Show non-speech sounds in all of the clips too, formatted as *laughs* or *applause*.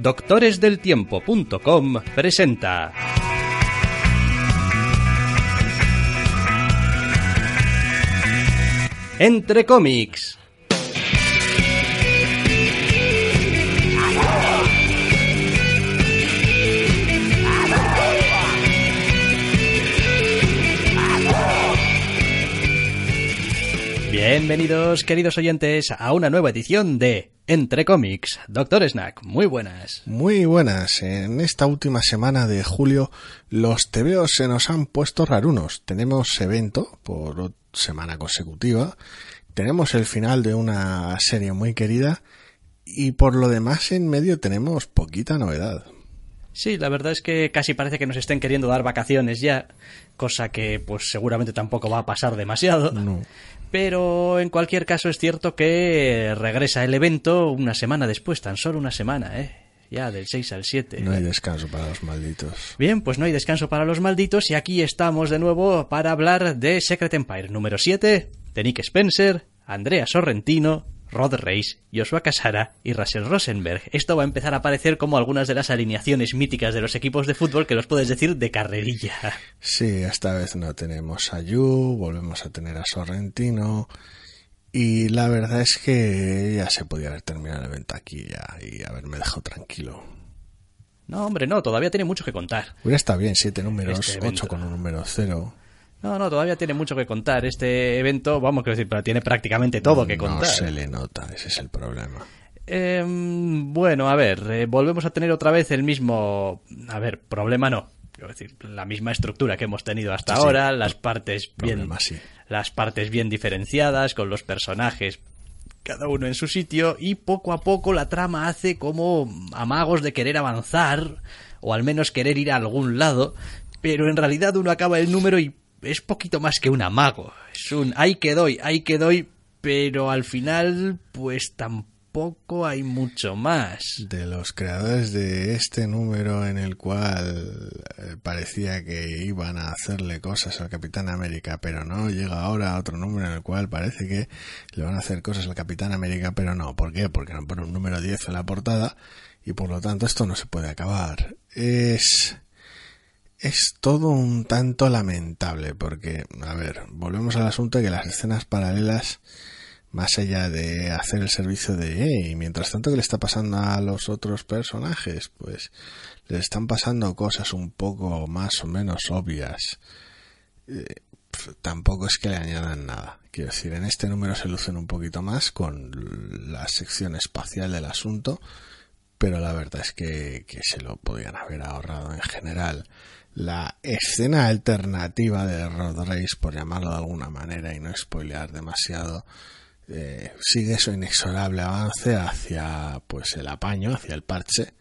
doctoresdeltiempo.com presenta. Entre cómics. Bienvenidos, queridos oyentes, a una nueva edición de Entre Cómics. Doctor Snack, muy buenas. Muy buenas. En esta última semana de julio, los TVOs se nos han puesto rarunos. Tenemos evento por semana consecutiva. Tenemos el final de una serie muy querida. Y por lo demás, en medio tenemos poquita novedad. Sí, la verdad es que casi parece que nos estén queriendo dar vacaciones ya, cosa que pues seguramente tampoco va a pasar demasiado. No. Pero en cualquier caso es cierto que regresa el evento una semana después, tan solo una semana, ¿eh? Ya del 6 al 7. No hay descanso para los malditos. Bien, pues no hay descanso para los malditos y aquí estamos de nuevo para hablar de Secret Empire número 7, de Nick Spencer, Andrea Sorrentino, Rod Reis, Joshua Casara y Russell Rosenberg. Esto va a empezar a aparecer como algunas de las alineaciones míticas de los equipos de fútbol que los puedes decir de carrerilla. Sí, esta vez no tenemos a Yu, volvemos a tener a Sorrentino. Y la verdad es que ya se podía haber terminado el evento aquí ya y haberme dejado tranquilo. No, hombre, no, todavía tiene mucho que contar. Hubiera estado bien, siete números, Este ocho con un número cero. No, no, todavía tiene mucho que contar. Este evento, vamos a decir, pero tiene prácticamente todo que No contar. se le nota, ese es el problema. Eh, bueno, a ver, eh, volvemos a tener otra vez el mismo. A ver, problema no. Quiero decir, la misma estructura que hemos tenido hasta Sí, sí. ahora, las partes bien, sí. las partes bien diferenciadas, con los personajes cada uno en su sitio, y poco a poco la trama hace como amagos de querer avanzar, o al menos querer ir a algún lado, pero en realidad uno acaba el número y es poquito más que un amago. Es un ahí que doy, ahí que doy, pero al final, pues tampoco hay mucho más. De los creadores de este número en el cual eh, parecía que iban a hacerle cosas al Capitán América, pero no, llega ahora otro número en el cual parece que le van a hacer cosas al Capitán América, pero no. ¿Por qué? Porque no pone un número 10 en la portada y por lo tanto esto no se puede acabar. Es... Es todo un tanto lamentable porque, a ver, volvemos al asunto de que las escenas paralelas más allá de hacer el servicio de hey, mientras tanto que le está pasando a los otros personajes, pues les están pasando cosas un poco más o menos obvias. Eh, tampoco es que le añadan nada. Quiero decir, en este número se lucen un poquito más con la sección espacial del asunto, pero la verdad es que, que se lo podían haber ahorrado en general. La escena alternativa de Race, por llamarlo de alguna manera y no spoilear demasiado, eh, sigue su inexorable avance hacia pues el apaño, hacia el parche.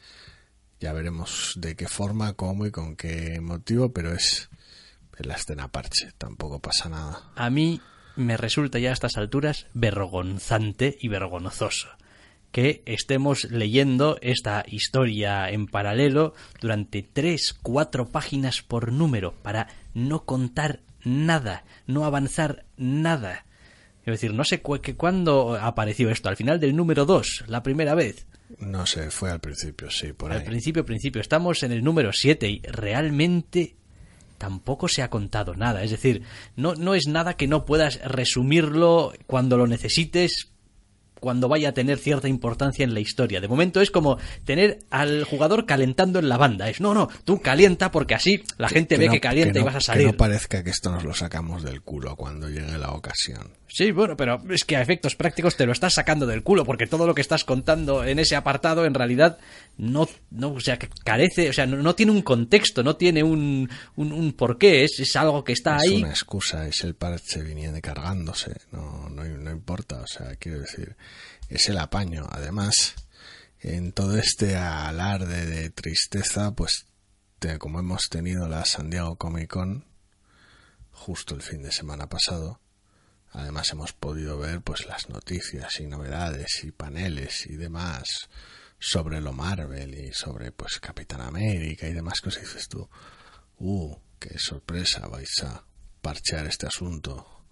Ya veremos de qué forma, cómo y con qué motivo, pero es la escena parche, tampoco pasa nada. A mí me resulta ya a estas alturas vergonzante y vergonzoso que estemos leyendo esta historia en paralelo durante tres, cuatro páginas por número para no contar nada, no avanzar nada. Es decir, no sé cu que cuándo apareció esto, al final del número 2, la primera vez. No sé, fue al principio, sí, por Al ahí. principio, principio, estamos en el número 7 y realmente tampoco se ha contado nada. Es decir, no, no es nada que no puedas resumirlo cuando lo necesites, cuando vaya a tener cierta importancia en la historia. De momento es como tener al jugador calentando en la banda. Es, no, no, tú calienta porque así la gente ve no- que calienta no- y vas a Que salir. no parezca que esto nos lo sacamos del culo cuando llegue la ocasión. Sí, bueno, pero es que a efectos prácticos te lo estás sacando del culo, porque todo lo que estás contando en ese apartado en realidad no, no o sea, que carece, o sea, no, no tiene un contexto, no tiene un, un, un porqué, es, es algo que está es ahí. una excusa, es el parche viniendo cargándose, no, no, no importa, o sea, quiero decir, es el apaño. Además, en todo este alarde de tristeza, pues te- como hemos tenido la San Diego Comic Con justo el fin de semana pasado, además hemos podido ver pues las noticias y novedades y paneles y demás sobre lo Marvel y sobre pues Capitán América y demás cosas y dices tú, uh, qué sorpresa vais a parchear este asunto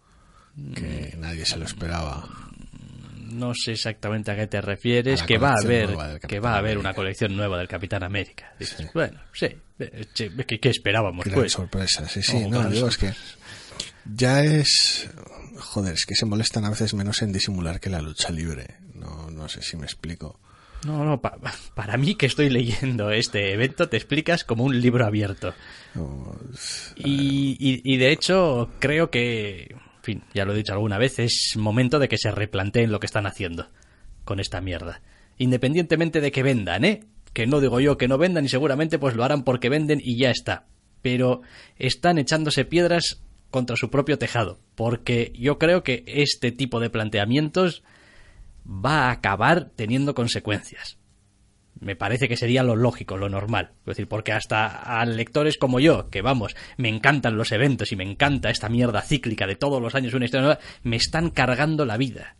que nadie se lo esperaba. No sé exactamente a qué te refieres, que va a haber que va a haber una colección nueva del Capitán América. Dices, Sí. Bueno, sí, eh, ¿qué, qué esperábamos Gran pues? sorpresa, sí, sí. Oh, no, digo, es que ya es... Joder, es que se molestan a veces menos en disimular que la lucha libre. No, no sé si me explico. No, no, pa- para mí que estoy leyendo este evento te explicas como un libro abierto. Y, y- y de hecho creo que, fin, ya lo he dicho alguna vez, es momento de que se replanteen lo que están haciendo con esta mierda. Independientemente de que vendan, ¿eh? Que no digo yo que no vendan y seguramente pues lo harán porque venden y ya está. Pero están echándose piedras contra su propio tejado, porque yo creo que este tipo de planteamientos va a acabar teniendo consecuencias. Me parece que sería lo lógico, lo normal. Es decir, porque hasta a lectores como yo, que vamos, me encantan los eventos y me encanta esta mierda cíclica de todos los años una historia nueva, me están cargando la vida.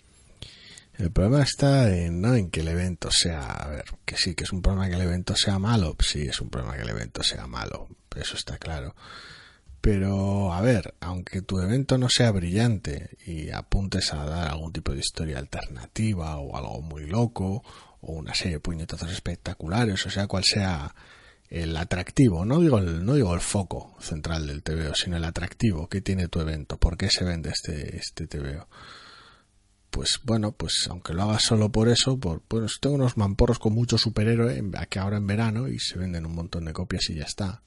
El problema está en, no en que el evento sea, a ver, que sí, que es un problema que el evento sea malo, sí, es un problema que el evento sea malo, eso está claro. Pero, a ver, aunque tu evento no sea brillante y apuntes a dar algún tipo de historia alternativa o algo muy loco o una serie de puñetazos espectaculares, o sea, cual sea el atractivo, no digo el, no digo el foco central del TVO, sino el atractivo que tiene tu evento, por qué se vende este, este TVO pues bueno, pues aunque lo hagas solo por eso, por, pues tengo unos mamporros con mucho superhéroe aquí ahora en verano y se venden un montón de copias y ya está.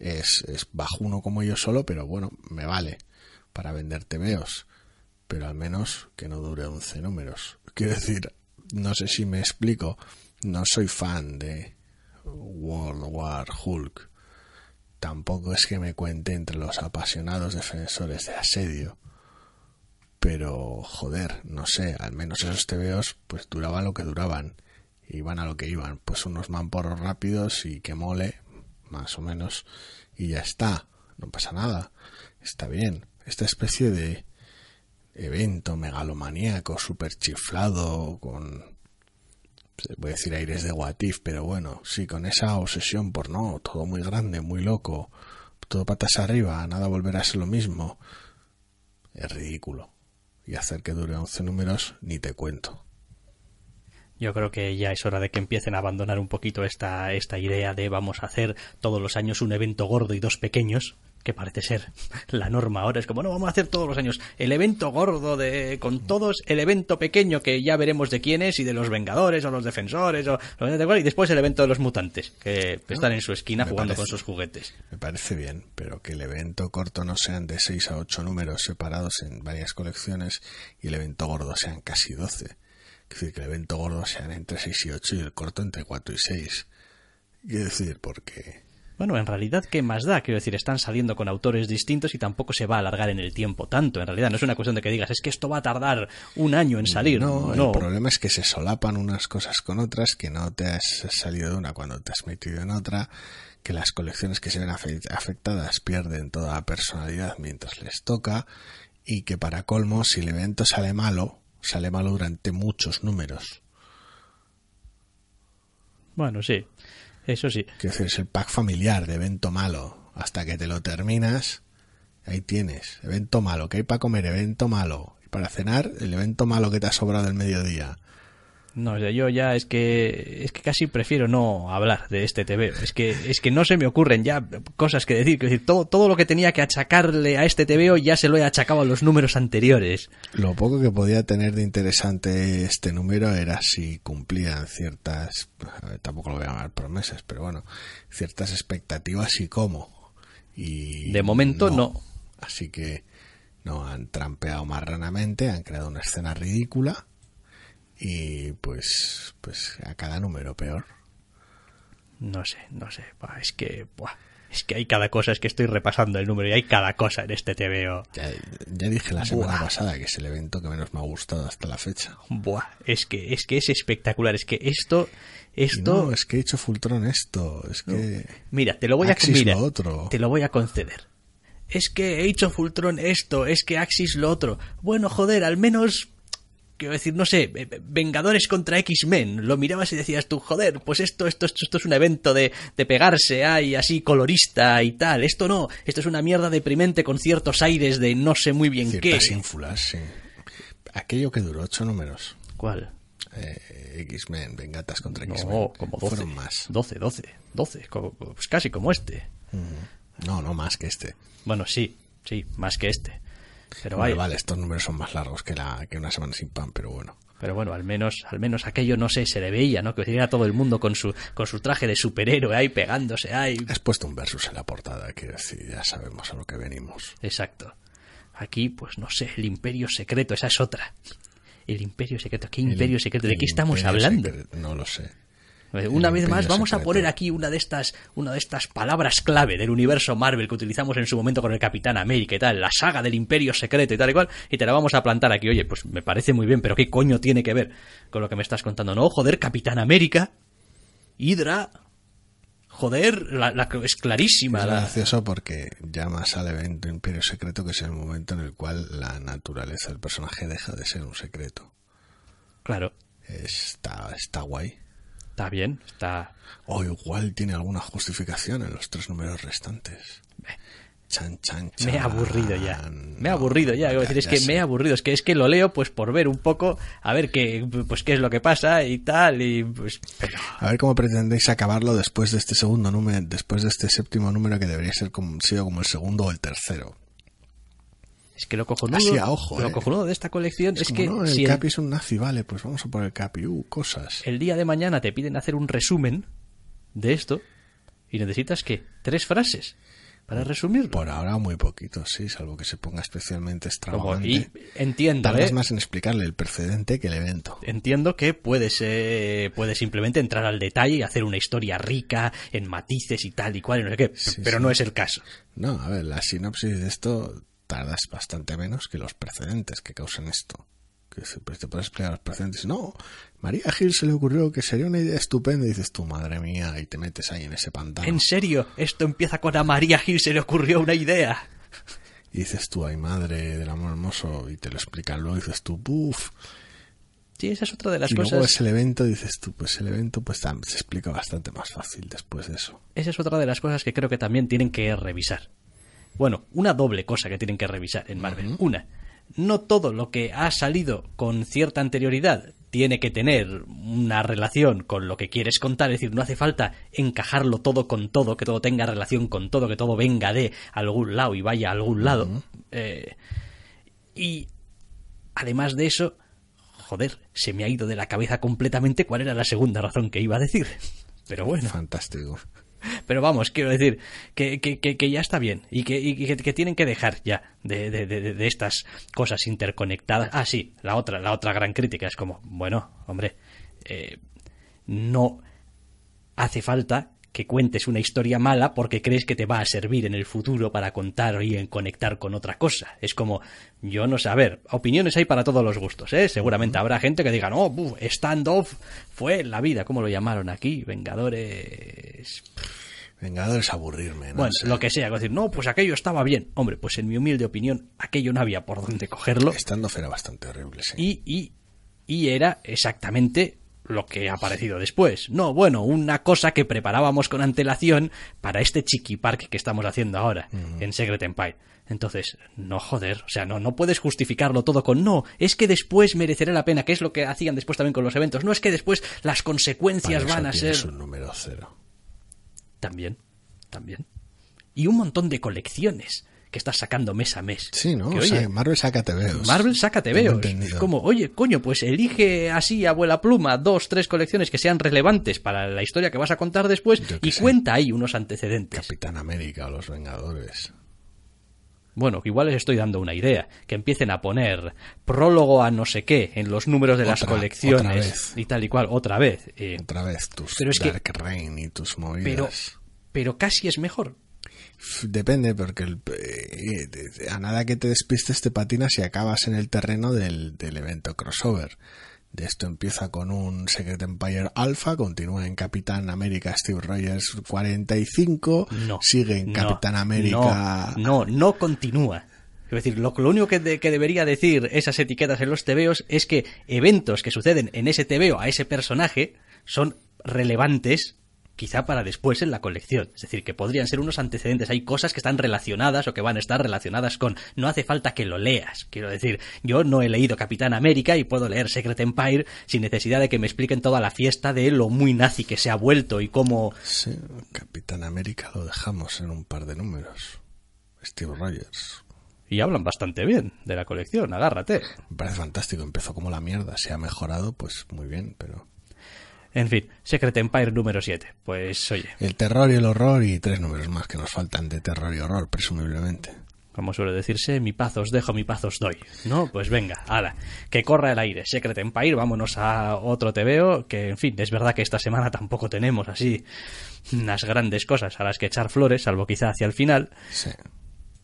Es, es bajuno como yo solo, pero bueno, me vale para vender TVOs. Pero al menos que no dure 11 números. Quiero decir, no sé si me explico, no soy fan de World War Hulk. Tampoco es que me cuente entre los apasionados defensores de asedio pero joder, no sé, al menos esos TVOs pues duraban lo que duraban, iban a lo que iban, pues unos mamporros rápidos y que mole, más o menos, y ya está, no pasa nada, está bien. Esta especie de evento megalomaníaco, super chiflado, con, voy a decir aires de Watif, pero bueno, sí, con esa obsesión por no, todo muy grande, muy loco, todo patas arriba, nada volverá a ser lo mismo, es ridículo y hacer que dure 11 números ni te cuento. Yo creo que ya es hora de que empiecen a abandonar un poquito esta, esta idea de vamos a hacer todos los años un evento gordo y dos pequeños, que parece ser la norma ahora. Es como, no, vamos a hacer todos los años el evento gordo de con todos, el evento pequeño que ya veremos de quién es y de los Vengadores o los Defensores o y después el evento de los mutantes, que están en su esquina Me jugando parece. con sus juguetes. Me parece bien, pero que el evento corto no sean de 6 a 8 números separados en varias colecciones y el evento gordo sean casi 12. Es decir, que el evento gordo sean entre 6 y 8 y el corto entre 4 y 6. Quiero decir, porque Bueno, en realidad, ¿qué más da? Quiero decir, están saliendo con autores distintos y tampoco se va a alargar en el tiempo tanto. En realidad, no es una cuestión de que digas, es que esto va a tardar un año en salir. No, No, el problema es que se solapan unas cosas con otras, que no te has salido de una cuando te has metido en otra, que las colecciones que se ven afe- afectadas pierden toda la personalidad mientras les toca, y que para colmo, si el evento sale malo, sale malo durante muchos números. Bueno, sí. Eso sí. Decir, es el pack familiar de evento malo. Hasta que te lo terminas, ahí tienes. Evento malo, que hay para comer, evento malo. Y para cenar, el evento malo que te ha sobrado del mediodía. No, o sea, yo ya es que es que casi prefiero no hablar de este TV. Es que es que no se me ocurren ya cosas que decir. Todo todo lo que tenía que achacarle a este TVO ya se lo he achacado a los números anteriores. Lo poco que podía tener de interesante este número era si cumplían ciertas, ver, tampoco lo voy a llamar promesas, pero bueno, ciertas expectativas y cómo. Y De momento, no. Así que no han trampeado marranamente, han creado una escena ridícula y pues, pues a cada número peor. No sé, no sé. Es que buah, es que hay cada cosa. Es que estoy repasando el número y hay cada cosa en este TVO. Ya, ya dije la semana Buah. pasada que es el evento que menos me ha gustado hasta la fecha. Buah, es que es que es espectacular. Es que esto esto no, es que he hecho Fultron esto, es que... Mira, te lo voy a mira, lo otro. Te lo voy a conceder. Es que he hecho Fultron esto, es que Axis lo otro. Bueno, joder, al menos quiero decir, no sé, eh, Vengadores contra X-Men. Lo mirabas y decías tú, joder, pues esto esto esto, esto es un evento de, de pegarse ahí así colorista y tal. Esto no, esto es una mierda deprimente con ciertos aires de no sé muy bien ciertas qué. ínfulas, sí. aquello que duró ocho números. ¿Cuál? Eh, X-Men, Vengatas contra No, X-Men. como 12. Fueron más. 12, 12, 12. co- Pues casi como este. No, no más que este. Bueno, sí, sí, más que este. Pero Vale, estos números son más largos que, la, que una semana sin pan, pero bueno. pero bueno, al menos, al menos aquello no sé, se le veía, ¿no? Que era todo el mundo con su, con su traje de superhéroe ahí pegándose ahí. Has puesto un versus en la portada, quiero decir, ya sabemos a lo que venimos. Exacto. Aquí, pues no sé, el imperio secreto, esa es otra. El imperio secreto, ¿qué imperio secreto? ¿De qué estamos hablando? secreto, No lo sé. Eh, Una vez más, vamos a poner aquí una de estas, una de estas palabras clave del universo Marvel que utilizamos en su momento con el Capitán América y tal, la saga del Imperio Secreto y tal y cual, y te la vamos a plantar aquí. Oye, pues me parece muy bien, pero ¿qué coño tiene que ver con lo que me estás contando? No, joder, Capitán América, Hydra, joder, la, la- es clarísima. Es la- gracioso porque llamas al evento Imperio Secreto, que es el momento en el cual la naturaleza del personaje deja de ser un secreto. Claro, Está, está guay. Está bien, está... O igual tiene alguna justificación en los tres números restantes. Chan, chan, chan. Me he aburrido ya. Me he aburrido ya. Decir, es que sé. me he aburrido. Es que es que lo leo pues por ver un poco, a ver qué, pues qué es lo que pasa y tal. Y pues. Pero, A ver cómo pretendéis acabarlo después de este segundo número, después de este séptimo número que debería ser como, sido como el segundo o el tercero. Es que lo cojonudo. Así a ojo, lo eh. cojonudo de esta colección es, que no, el si el, Capi es un nazi, vale, pues vamos a por el Capi. Uh, cosas. el día de mañana te piden hacer un resumen de esto y necesitas que tres frases para resumirlo. Por ahora muy poquito, sí, salvo que se ponga especialmente extravagante. y entiendo, Tardas ¿eh? más en explicarle el precedente que el evento. Entiendo que puedes, eh, puedes simplemente entrar al detalle y hacer una historia rica en matices y tal y cual y no sé qué, Sí, pero sí. no es el caso. No, a ver, la sinopsis de esto tardas bastante menos que los precedentes que causan esto. Que siempre te puedes explicar los precedentes. No, María Gil se le ocurrió que sería una idea estupenda y dices tú, madre mía, y te metes ahí en ese pantano. En serio, esto empieza con a María Gil se le ocurrió una idea. Y dices tú, ay madre del amor hermoso, y te lo explican luego y dices tú, buf. Sí, esa es otra de las y luego es el evento dices tú, pues el evento pues tam- se explica bastante más fácil después de eso. Esa es otra de las cosas que creo que también tienen que revisar. Bueno, una doble cosa que tienen que revisar en Marvel. Una, no todo lo que ha salido con cierta anterioridad tiene que tener una relación con lo que quieres contar, es decir, no hace falta encajarlo todo con todo, que todo tenga relación con todo, que todo venga de algún lado y vaya a algún lado. Eh, y además de eso, joder, se me ha ido de la cabeza completamente cuál era la segunda razón que iba a decir. Pero bueno. Fantástico. Pero vamos, quiero decir que, que, que, ya está bien y que, y que, tienen que dejar ya de, de, de, de estas cosas interconectadas. Ah, sí, la otra, la otra gran crítica es como, bueno, hombre, eh, no hace falta que cuentes una historia mala porque crees que te va a servir en el futuro para contar y en conectar con otra cosa. Es como, yo no sé, a ver, opiniones hay para todos los gustos, ¿eh? Seguramente habrá gente que diga, no, buf, stand-off fue la vida, ¿cómo lo llamaron aquí? Vengadores... Vengadores aburrirme, no Bueno, sé. lo que sea, decir, no, pues aquello estaba bien. Hombre, pues en mi humilde opinión, aquello no había por dónde cogerlo. Standoff era bastante horrible, sí. Y, y, y era exactamente lo que ha aparecido después. No, bueno, una cosa que preparábamos con antelación para este chiqui park que estamos haciendo ahora en Secret Empire. Entonces, no joder, o sea, no, no puedes justificarlo todo con no, es que después merecerá la pena, que es lo que hacían después también con los eventos. No es que después las consecuencias Para eso van a ser. un número cero. También, también. Y un montón de colecciones que estás sacando mes a mes. Sí, ¿no? Que, O sea, oye, Marvel saca TVOs. Marvel saca TVOs. Es como, oye, coño, pues elige así, abuela pluma, dos, tres colecciones que sean relevantes para la historia que vas a contar después y sé. cuenta ahí unos antecedentes. Capitán América o los Vengadores. Bueno, igual les estoy dando una idea. Que empiecen a poner prólogo a no sé qué en los números de las colecciones y tal y cual, otra vez. Eh, Otra vez tus Pero es que- Dark Reign y tus movidas. pero, pero casi es mejor. Depende, porque el- eh, a nada que te despistes te patinas y acabas en el terreno del, del evento crossover. De esto empieza con un Secret Empire Alpha, continúa en Capitán América Steve Rogers 45, No. sigue en no, Capitán América... No, no, no continúa. Es decir, lo, lo único que, de- que debería decir esas etiquetas en los TVOs es que eventos que suceden en ese TVO a ese personaje son relevantes quizá para después en la colección. Es decir, que podrían ser unos antecedentes. Hay cosas que están relacionadas o que van a estar relacionadas con. No hace falta que lo leas. Quiero decir, yo no he leído Capitán América y puedo leer Secret Empire sin necesidad de que me expliquen toda la fiesta de lo muy nazi que se ha vuelto y cómo. Sí, Capitán América lo dejamos en un par de números. Steve Rogers. Y hablan bastante bien de la colección, agárrate. Me parece fantástico, empezó como la mierda, se ha mejorado, pues muy bien, pero... En fin, Secret Empire número 7. Pues oye. El terror y el horror y tres números más que nos faltan de terror y horror, presumiblemente. Como suele decirse, mi paz os dejo, mi paz os doy. ¿No? Pues venga, ala, que corra el aire. Secret Empire, vámonos a otro TVO, que en fin, es verdad que esta semana tampoco tenemos así unas grandes cosas a las que echar flores, salvo quizá hacia el final. Sí.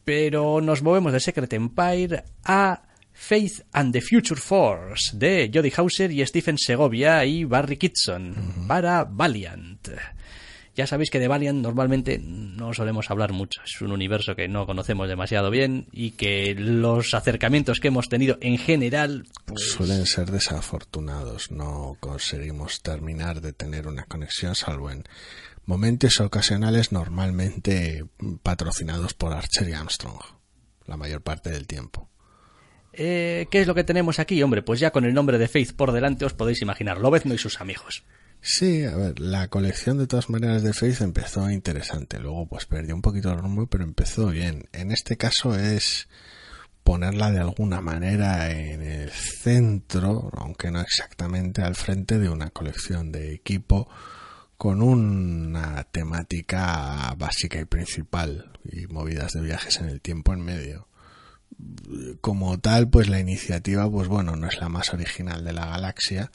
Pero nos movemos de Secret Empire a Faith and the Future Force de Jodie Hauser y Stephen Segovia y Barry Kitson para Valiant. Ya sabéis que de Valiant normalmente no solemos hablar mucho. Es un universo que no conocemos demasiado bien y que los acercamientos que hemos tenido en general pues, Suelen ser desafortunados, no conseguimos terminar de tener una conexión salvo en momentos ocasionales normalmente patrocinados por Archer y Armstrong, la mayor parte del tiempo. Eh, ¿Qué es lo que tenemos aquí? Hombre, pues ya con el nombre de Faith por delante os podéis imaginar, Lobezno y sus amigos. Sí, a ver, la colección de todas maneras de Faith empezó interesante, luego pues perdió un poquito el rumbo, pero empezó bien. En este caso es ponerla de alguna manera en el centro, aunque no exactamente al frente de una colección de equipo con una temática básica y principal y movidas de viajes en el tiempo en medio. Como tal, pues la iniciativa, pues bueno, no es la más original de la galaxia.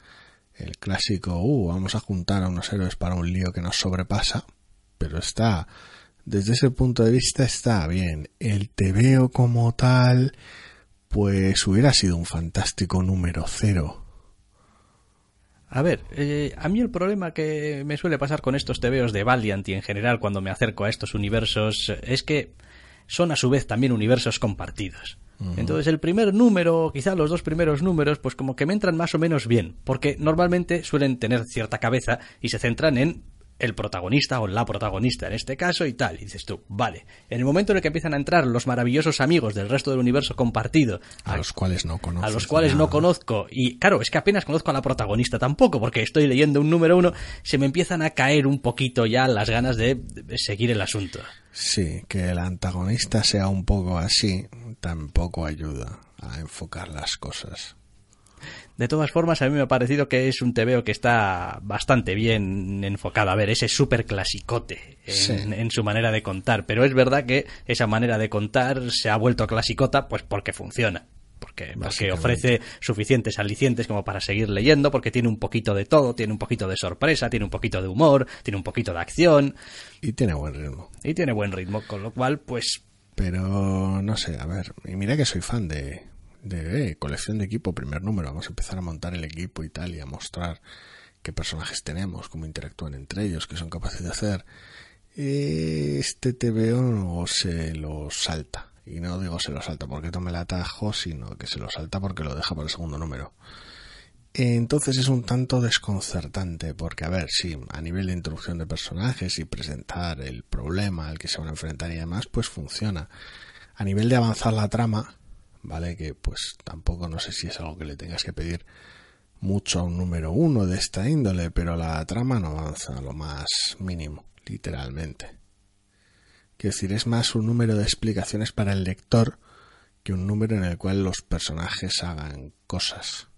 El clásico, uh, vamos a juntar a unos héroes para un lío que nos sobrepasa, pero está, desde ese punto de vista está bien. El TVO como tal, pues hubiera sido un fantástico número cero a ver, eh, a mí el problema que me suele pasar con estos tebeos de Valiant y en general cuando me acerco a estos universos es que son a su vez también universos compartidos. Entonces el primer número, quizá los dos primeros números, pues como que me entran más o menos bien, porque normalmente suelen tener cierta cabeza y se centran en el protagonista o la protagonista en este caso y tal. Y dices tú, vale. En el momento en el que empiezan a entrar los maravillosos amigos del resto del universo compartido, a, los cuales no conozco, a los cuales no conozco, y claro, es que apenas conozco a la protagonista tampoco, porque estoy leyendo un número uno, se me empiezan a caer un poquito ya las ganas de seguir el asunto. Sí, que el antagonista sea un poco así, tampoco ayuda a enfocar las cosas. De todas formas, a mí me ha parecido que es un TVO que está bastante bien enfocado. A ver, ese súper clasicote en, Sí. en su manera de contar. Pero es verdad que esa manera de contar se ha vuelto clasicota pues porque funciona. Porque, porque ofrece suficientes alicientes como para seguir leyendo, porque tiene un poquito de todo, tiene un poquito de sorpresa, tiene un poquito de humor, tiene un poquito de acción Y tiene buen ritmo. y tiene buen ritmo, con lo cual, pues Pero no sé, a ver, y mira que soy fan de, de eh, colección de equipo, primer número, vamos a empezar a montar el equipo y tal, y a mostrar qué personajes tenemos, cómo interactúan entre ellos, qué son capaces de hacer. Este TVO se lo salta. Y no digo se lo salta porque tome el atajo, sino que se lo salta porque lo deja para el segundo número. Entonces es un tanto desconcertante porque, a ver, sí, a nivel de introducción de personajes y presentar el problema al que se van a enfrentar y demás, pues funciona. A nivel de avanzar la trama, ¿vale? Que pues tampoco no sé si es algo que le tengas que pedir mucho a un número uno de esta índole, pero la trama no avanza lo más mínimo, literalmente. Quiero decir, es más un número de explicaciones para el lector que un número en el cual los personajes hagan cosas.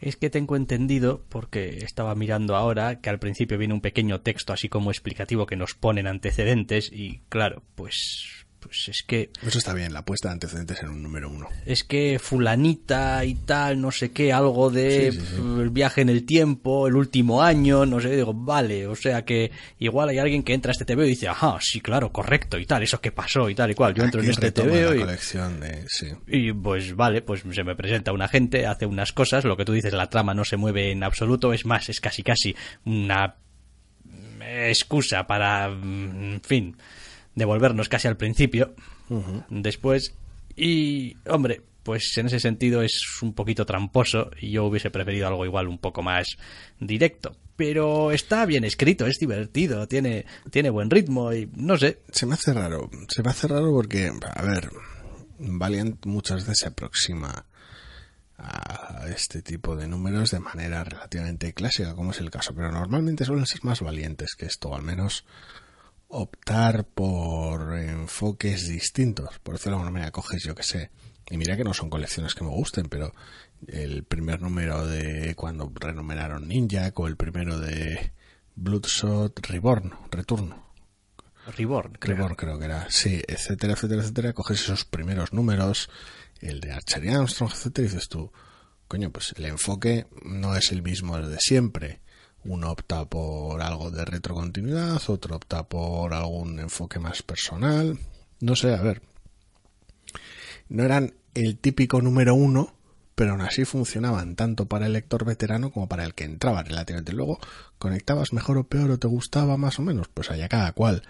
Es que tengo entendido, porque estaba mirando ahora, que al principio viene un pequeño texto así como explicativo que nos ponen antecedentes y claro, pues pues es que Eso está bien, la puesta de antecedentes en un número uno. es que fulanita y tal, no sé qué, algo de Sí, sí, sí. pf, el viaje en el tiempo, el último año, no sé, digo, vale, o sea que igual hay alguien que entra a este TVO y dice, ajá, sí, claro, correcto y tal, eso que pasó y tal y cual. Yo entro Aquí en este la y, colección de... Sí. y pues vale, pues se me presenta una gente, hace unas cosas, lo que tú dices, la trama no se mueve en absoluto, es más, es casi casi una excusa para, mm, en fin, devolvernos casi al principio, después, y hombre, pues en ese sentido es un poquito tramposo y yo hubiese preferido algo igual un poco más directo. Pero está bien escrito, es divertido, tiene, tiene buen ritmo y no sé. Se me hace raro, se me hace raro porque, a ver, Valiant muchas veces se aproxima a este tipo de números de manera relativamente clásica, como es el caso, pero normalmente suelen ser más valientes que esto, al menos optar por enfoques distintos. Por decirlo de alguna manera, coges, yo que sé, y mira que no son colecciones que me gusten, pero el primer número de cuando renumeraron Ninja, o el primero de Bloodshot Reborn, Returno. Reborn, creo. Reborn creo que era, sí, etcétera, etcétera, etcétera. Coges esos primeros números, el de Archery Armstrong, etcétera, y dices tú, coño, pues el enfoque no es el mismo de siempre. Uno opta por algo de retrocontinuidad, otro opta por algún enfoque más personal. No sé, a ver, no eran el típico número uno, pero aún así funcionaban tanto para el lector veterano como para el que entraba relativamente. Luego, conectabas mejor o peor o te gustaba más o menos, pues allá cada cual.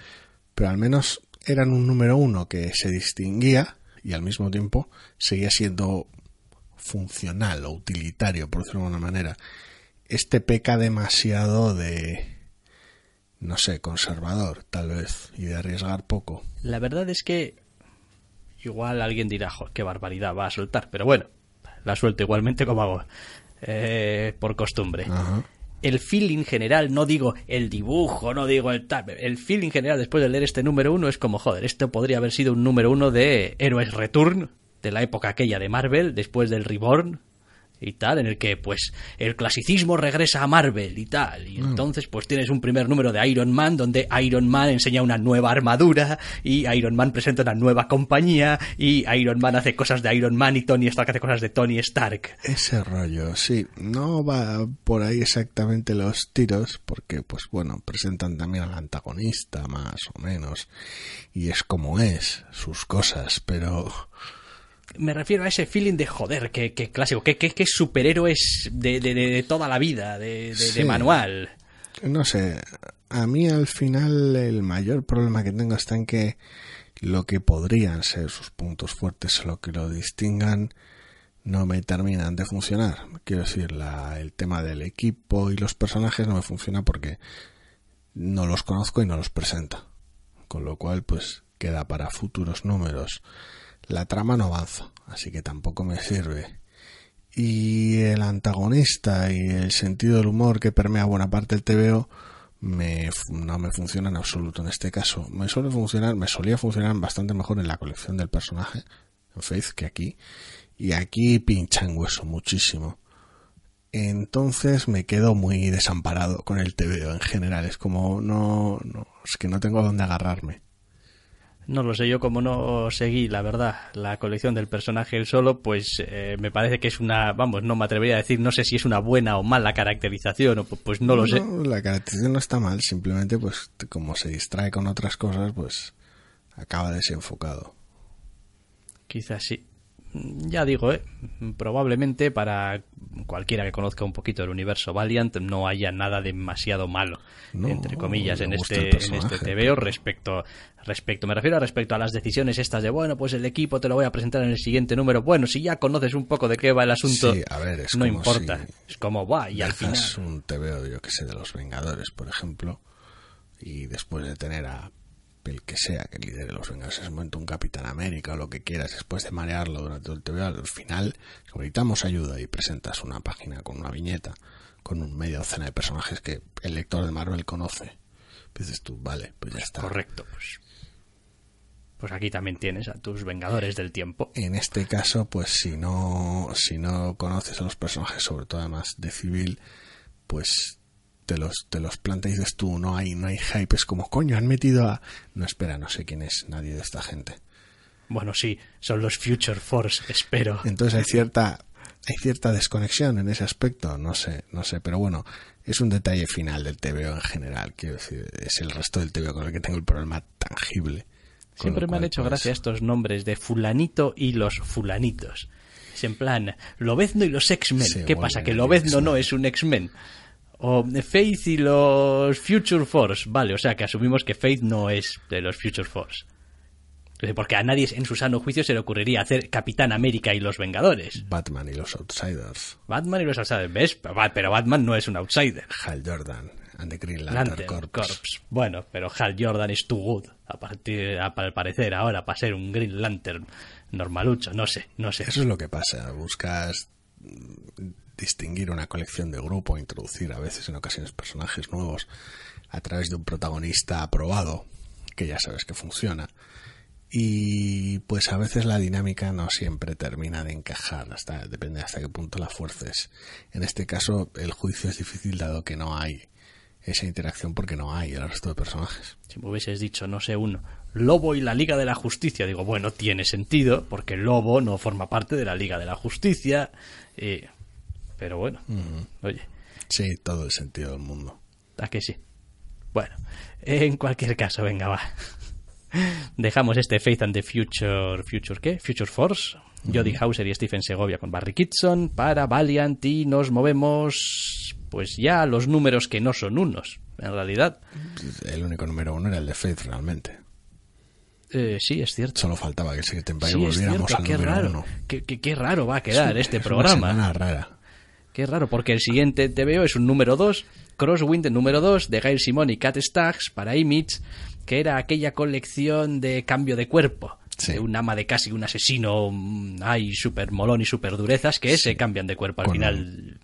Pero al menos eran un número uno que se distinguía y al mismo tiempo seguía siendo funcional o utilitario, por decirlo de alguna manera. Este peca demasiado de, no sé, conservador, tal vez, y de arriesgar poco. La verdad es que igual alguien dirá, qué barbaridad va a soltar, pero bueno, la suelto igualmente como hago eh, por costumbre. El feeling general, no digo el dibujo, no digo el tal, el feeling general después de leer este número uno es como, joder, esto podría haber sido un número uno de Héroes Return, de la época aquella de Marvel, después del Reborn, y tal, en el que pues el clasicismo regresa a Marvel y tal. Y mm. entonces pues tienes un primer número de Iron Man donde Iron Man enseña una nueva armadura y Iron Man presenta una nueva compañía y Iron Man hace cosas de Iron Man y Tony Stark hace cosas de Tony Stark. Ese rollo, sí, no va por ahí exactamente los tiros porque pues bueno, presentan también al antagonista más o menos y es como es sus cosas, pero me refiero a ese feeling de joder, que, clásico, que, que, superhéroes de, de, toda la vida, de, manual. No sé, a mí al final el mayor problema que tengo está en que lo que podrían ser sus puntos fuertes, lo que lo distingan, no me terminan de funcionar. Quiero decir, la, el tema del equipo y los personajes no me funciona porque no los conozco y no los presenta. Con lo cual, pues queda para futuros números la trama no avanza, así que tampoco me sirve. Y el antagonista y el sentido del humor que permea buena parte del TVO me, no me funciona en absoluto en este caso. Me suele funcionar, me solía funcionar bastante mejor en la colección del personaje, en Faith, que aquí. Y aquí pinchan hueso muchísimo. Entonces me quedo muy desamparado con el TVO en general. Es como no, no, es que no tengo dónde agarrarme. No lo sé, yo como no seguí, la verdad, la colección del personaje él solo, pues eh, me parece que es una, vamos, no me atrevería a decir, no sé si es una buena o mala caracterización, o pues no lo sé. La caracterización no está mal, simplemente pues como se distrae con otras cosas, pues acaba desenfocado. Quizás sí ya digo, ¿eh? probablemente para cualquiera que conozca un poquito el universo Valiant no haya nada demasiado malo, entre comillas, en este, en este TVO respecto, respecto, me refiero a respecto a las decisiones estas de, bueno, pues el equipo te lo voy a presentar en el siguiente número. Bueno, si ya conoces un poco de qué va el asunto, no importa. es como, va, y al final... un TVO, yo que sé, de los Vengadores, por ejemplo, y después de tener a el que sea que lidere los Vengadores en ese momento, un Capitán América o lo que quieras, después de marearlo durante todo el TV, al final necesitamos ayuda y presentas una página con una viñeta, con un media docena de personajes que el lector de Marvel conoce. Dices tú, vale, pues ya está. Correcto, pues. Pues aquí también tienes a tus Vengadores del tiempo. En este caso, pues si no, si no conoces a los personajes, sobre todo además de civil, pues te los, te los planteas tú, no hay, no hay hype, es como, coño, han metido a... No, espera, no sé quién es nadie de esta gente. Bueno, sí, son los Future Force, espero. Entonces hay cierta, hay cierta desconexión en ese aspecto, no sé, no sé, pero bueno, es un detalle final del TVO en general, quiero decir, es el resto del TVO con el que tengo el problema tangible. Siempre me han hecho pues, gracia estos nombres de fulanito y los fulanitos. Es en plan, Lobezno y los X-Men. ¿Qué pasa? ¿Que Lobezno no es un X-Men? O Faith y los Future Force. Vale, o sea que asumimos que Faith no es de los Future Force. Porque a nadie en su sano juicio se le ocurriría hacer Capitán América y los Vengadores. Batman y los Outsiders. Batman y los Outsiders, ¿ves? Pero Batman no es un outsider. Hal Jordan and the Green Lantern, Corps. Bueno, pero Hal Jordan es too good, a partir, al parecer ahora, para ser un Green Lantern normalucho, no sé, no sé. Eso es lo que pasa, buscas distinguir una colección de grupo, introducir a veces en ocasiones personajes nuevos a través de un protagonista aprobado, que ya sabes que funciona. Y pues a veces la dinámica no siempre termina de encajar, hasta depende hasta qué punto la fuerces. En este caso el juicio es difícil dado que no hay esa interacción porque no hay el resto de personajes. Si me hubieses dicho, no sé, uno, Lobo y la Liga de la Justicia, digo, bueno, tiene sentido, porque Lobo no forma parte de la Liga de la Justicia. Pero bueno, oye. Sí, todo el sentido del mundo. ¿A que sí? Bueno, en cualquier caso, venga, va. Dejamos este Faith and the Future, ¿Future qué? Future Force. Jodie Hauser y Stephen Segovia con Barry Kitson para Valiant y nos movemos pues ya a los números que no son unos, en realidad. El único número uno era el de Faith realmente. Eh, sí, es cierto. Solo faltaba que siguiente sí, volviéramos al qué número raro. uno. Qué, qué, raro va a quedar este programa. Una rara. Qué raro, porque el siguiente TVO es un número 2, Crosswind número 2, de Gail Simon y Cat Staggs para Image, que era aquella colección de cambio de cuerpo. De un ama de casi un asesino, ay, super molón y super durezas, que se cambian de cuerpo al final.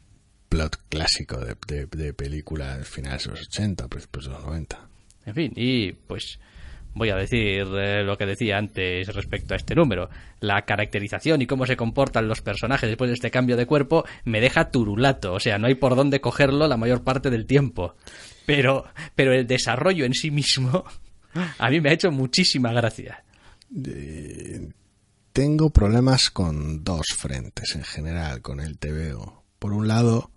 Plot clásico de, de, películas finales de los 80, principios de los 90. En fin, y pues voy a decir eh, lo que decía antes respecto a este número. La caracterización y cómo se comportan los personajes después de este cambio de cuerpo me deja turulato, o sea, no hay por dónde cogerlo la mayor parte del tiempo. Pero, pero el desarrollo en sí mismo *laughs* a mí me ha hecho muchísima gracia. tengo problemas con dos frentes en general con el TVO. Por un lado,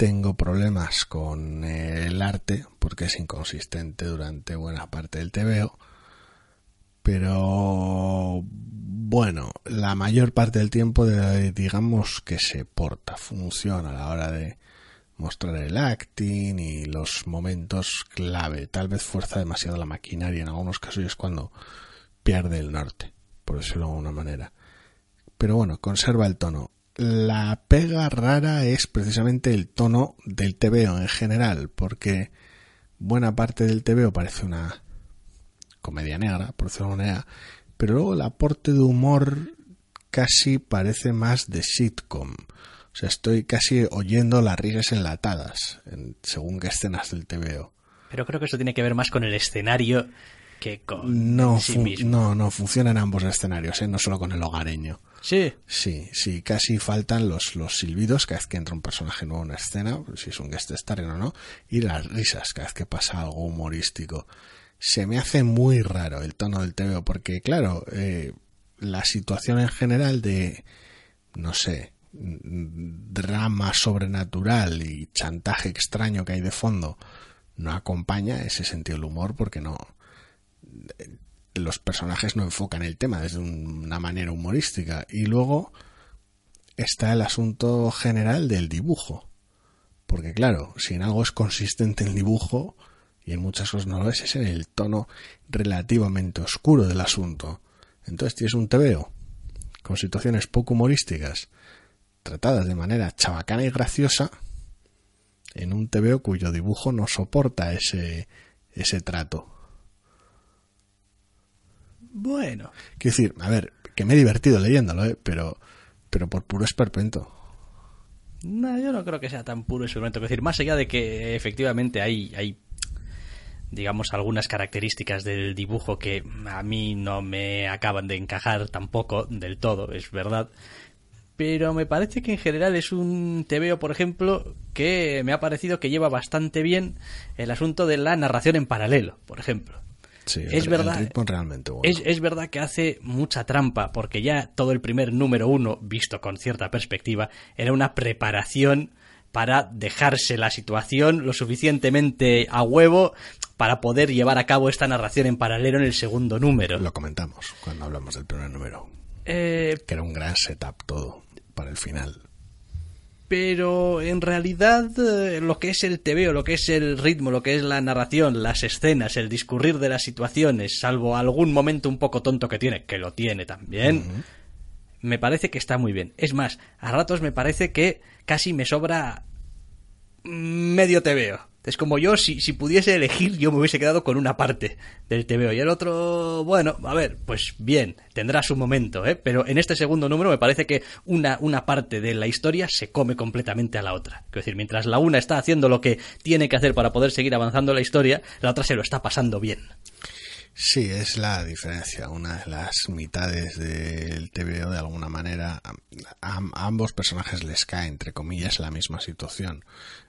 tengo problemas con el arte porque es inconsistente durante buena parte del TVO. Pero bueno, la mayor parte del tiempo digamos que se porta, funciona a la hora de mostrar el acting y los momentos clave. Tal vez fuerza demasiado la maquinaria en algunos casos es cuando pierde el norte, por decirlo de alguna manera. Pero bueno, conserva el tono. La pega rara es precisamente el tono del TVO en general, porque buena parte del TVO parece una comedia negra, por decirlo de manera, pero luego el aporte de humor casi parece más de sitcom. O sea, estoy casi oyendo las risas enlatadas en, según qué escenas del TVO. Pero creo que eso tiene que ver más con el escenario que con no, sí mismo. No, no, funciona en ambos escenarios, ¿eh? no solo con el hogareño. Sí. Sí, sí, casi faltan los, los silbidos cada vez que entra un personaje nuevo en una escena, si es un guest starring o no, y las risas cada vez que pasa algo humorístico. Se me hace muy raro el tono del TVO, porque claro, eh, la situación en general de, no sé, drama sobrenatural y chantaje extraño que hay de fondo no acompaña ese sentido del humor porque no los personajes no enfocan el tema desde una manera humorística. Y luego está el asunto general del dibujo. Porque claro, si en algo es consistente el dibujo, y en muchas cosas no lo es, es en el tono relativamente oscuro del asunto. Entonces tienes un tebeo con situaciones poco humorísticas, tratadas de manera chabacana y graciosa, en un tebeo cuyo dibujo no soporta ese, ese trato. Bueno. Quiero decir, a ver, que me he divertido leyéndolo, ¿eh? pero, pero por puro esperpento. No, yo no creo que sea tan puro esperpento. Es decir, más allá de que efectivamente hay, hay, digamos, algunas características del dibujo que a mí no me acaban de encajar tampoco del todo, es verdad. Pero me parece que en general es un TVO, por ejemplo, que me ha parecido que lleva bastante bien el asunto de la narración en paralelo, por ejemplo es verdad. es, verdad que hace mucha trampa, porque ya todo el primer número uno, visto con cierta perspectiva, era una preparación para dejarse la situación lo suficientemente a huevo para poder llevar a cabo esta narración en paralelo en el segundo número. Lo comentamos cuando hablamos del primer número. Eh, que era un gran setup todo para el final. Pero en realidad eh, lo que es el TVO, lo que es el ritmo, lo que es la narración, las escenas, el discurrir de las situaciones, salvo algún momento un poco tonto que tiene, que lo tiene también, me parece que está muy bien. Es más, a ratos me parece que casi me sobra medio TVO. Es como yo, si, si pudiese elegir, yo me hubiese quedado con una parte del TVO. Y el otro, bueno, a ver, pues bien, tendrá su momento, ¿eh? Pero en este segundo número me parece que una, una parte de la historia se come completamente a la otra. Es decir, mientras la una está haciendo lo que tiene que hacer para poder seguir avanzando la historia, la otra se lo está pasando bien. Sí, es la diferencia. Una de las mitades del TVO, de alguna manera, a, ambos personajes les cae, entre comillas, la misma situación.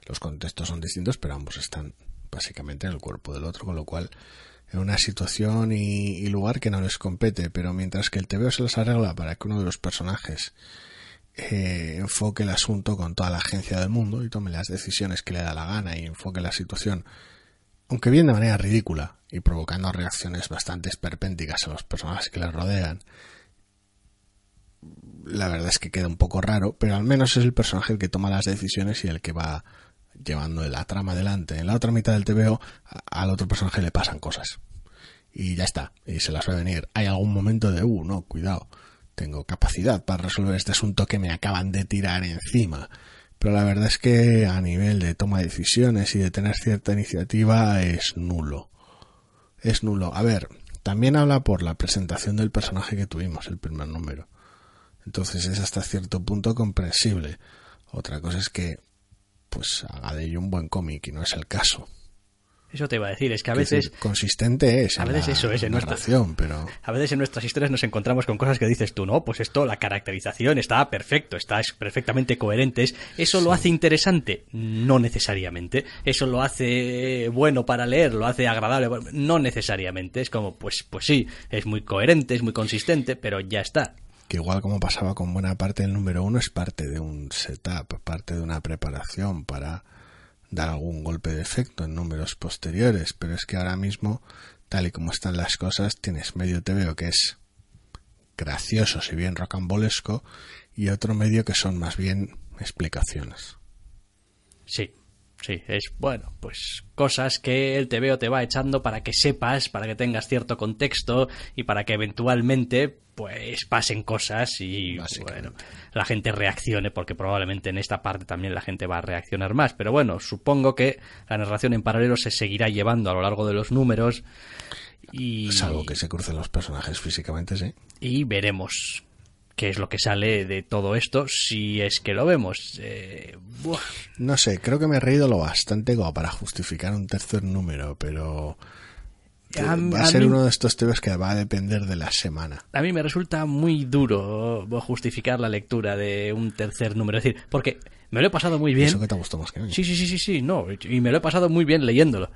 Los contextos son distintos, pero ambos están básicamente en el cuerpo del otro, con lo cual en una situación y, lugar que no les compete. Pero mientras que el TVO se les arregla para que uno de los personajes eh, enfoque el asunto con toda la agencia del mundo y tome las decisiones que le da la gana y enfoque la situación aunque bien de manera ridícula y provocando reacciones bastante esperpénticas a los personajes que le rodean, la verdad es que queda un poco raro, pero al menos es el personaje el que toma las decisiones y el que va llevando la trama adelante. En la otra mitad del TVO al otro personaje le pasan cosas. Y ya está, y se las va a venir. Hay algún momento de, uh, no, cuidado, tengo capacidad para resolver este asunto que me acaban de tirar encima pero la verdad es que a nivel de toma de decisiones y de tener cierta iniciativa es nulo. Es nulo. A ver, también habla por la presentación del personaje que tuvimos, el primer número. Entonces es hasta cierto punto comprensible. Otra cosa es que pues haga de ello un buen cómic y no es el caso. Eso te iba a decir, es que a veces... consistente es. A veces eso es en nuestra pero... *laughs* A veces en nuestras historias nos encontramos con cosas que dices tú, no, pues esto, la caracterización está perfecto, está es perfectamente coherente. ¿Eso lo hace interesante? No necesariamente. ¿Eso lo hace bueno para leer? ¿Lo hace agradable? No necesariamente. Es como, pues, pues sí, es muy coherente, es muy consistente, pero ya está que igual como pasaba con buena parte del número uno es parte de un setup, parte de una preparación para dar algún golpe de efecto en números posteriores, pero es que ahora mismo, tal y como están las cosas, tienes medio TVO que es gracioso, si bien rocambolesco, y otro medio que son más bien explicaciones. Sí, Sí, es bueno, pues cosas que el TVO te va echando para que sepas, para que tengas cierto contexto y para que eventualmente pues pasen cosas y bueno, la gente reaccione porque probablemente en esta parte también la gente va a reaccionar más, pero bueno, supongo que la narración en paralelo se seguirá llevando a lo largo de los números y salvo que se crucen los personajes físicamente, sí. Y veremos qué es lo que sale de todo esto, si es que lo vemos. Eh, no sé, creo que me he reído lo bastante como para justificar un tercer número, pero va a, ser uno de estos temas que va a depender de la semana. A mí me resulta muy duro justificar la lectura de un tercer número, es decir, porque me lo he pasado muy bien. Eso que te gustó más que a mí. Sí, sí, sí, sí, sí, no, y me lo he pasado muy bien leyéndolo.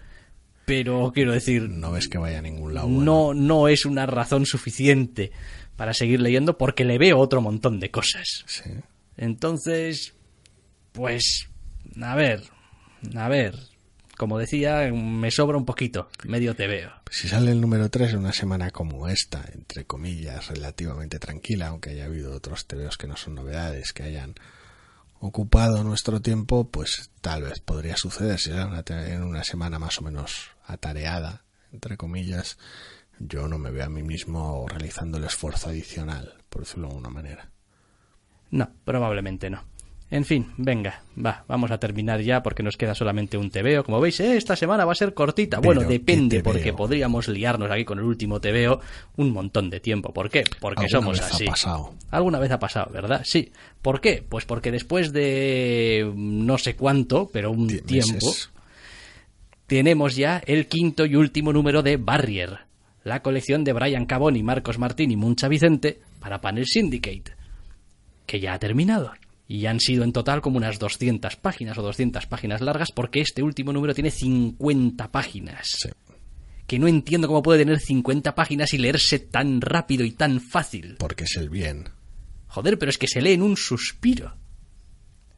Pero quiero decir, no ves que vaya a ningún lado. No, no es una razón suficiente para seguir leyendo porque le veo otro montón de cosas. Sí. Entonces, pues, a ver, a ver, como decía, me sobra un poquito, medio te veo. Si sale el número 3 en una semana como esta, entre comillas, relativamente tranquila, aunque haya habido otros tebeos que no son novedades, que hayan ocupado nuestro tiempo, pues tal vez podría suceder si sale en una semana más o menos atareada, entre comillas, yo no me veo a mí mismo realizando el esfuerzo adicional, por decirlo de alguna manera. No, probablemente no. En fin, venga, va, vamos a terminar ya porque nos queda solamente un TVO. Como veis, eh, esta semana va a ser cortita. bueno, depende, porque podríamos liarnos aquí con el último TVO un montón de tiempo. ¿Por qué? Porque somos vez así. Ha pasado. Alguna vez ha pasado, ¿verdad? Sí. ¿Por qué? Pues porque después de no sé cuánto, pero un tiempo, tenemos ya el quinto y último número de Barrier la colección de Brian Cabón y Marcos Martín y Muncha Vicente para Panel Syndicate, que ya ha terminado. Y han sido en total como unas 200 páginas o 200 páginas largas porque este último número tiene 50 páginas. Que no entiendo cómo puede tener 50 páginas y leerse tan rápido y tan fácil. Porque es el bien. Joder, pero es que se lee en un suspiro.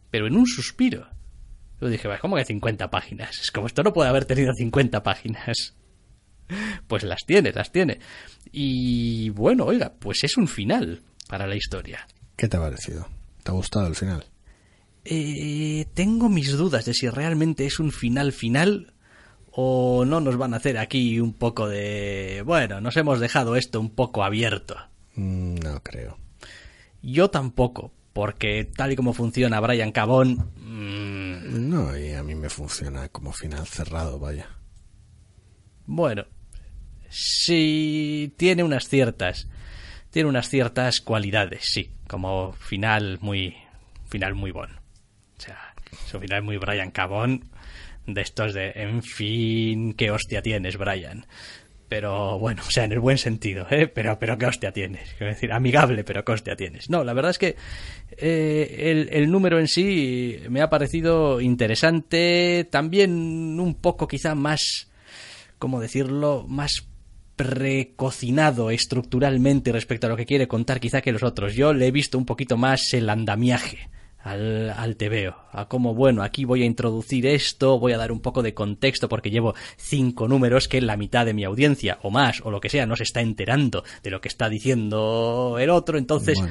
Pero en un suspiro. Yo dije, ¿cómo que 50 páginas? Es como esto no puede haber tenido 50 páginas. *laughs* Pues las tiene, las tiene. Y bueno, oiga, pues es un final para la historia. ¿Qué te ha parecido? ¿Te ha gustado el final? eh, tengo mis dudas de si realmente es un final final o no nos van a hacer aquí un poco de... Bueno, nos hemos dejado esto un poco abierto. Mm, no creo. Yo tampoco, porque tal y como funciona Brian Cabón... Mmm... No, y a mí me funciona como final cerrado, vaya. Bueno, sí tiene unas ciertas... Tiene unas ciertas cualidades, sí, como final muy... Final muy bueno. O sea, su final muy Brian Cabón de estos de, en fin, qué hostia tienes, Brian. Pero bueno, o sea, en el buen sentido, ¿eh? Pero, pero qué hostia tienes. Quiero decir, amigable, pero qué hostia tienes. No, la verdad es que eh, el, el, número en sí me ha parecido interesante. También un poco quizá más, ¿cómo decirlo? Más precocinado estructuralmente respecto a lo que quiere contar quizá que los otros. Yo le he visto un poquito más el andamiaje al, al veo a cómo, bueno, aquí voy a introducir esto, voy a dar un poco de contexto porque llevo cinco números que la mitad de mi audiencia, o más, o lo que sea, no se está enterando de lo que está diciendo el otro, entonces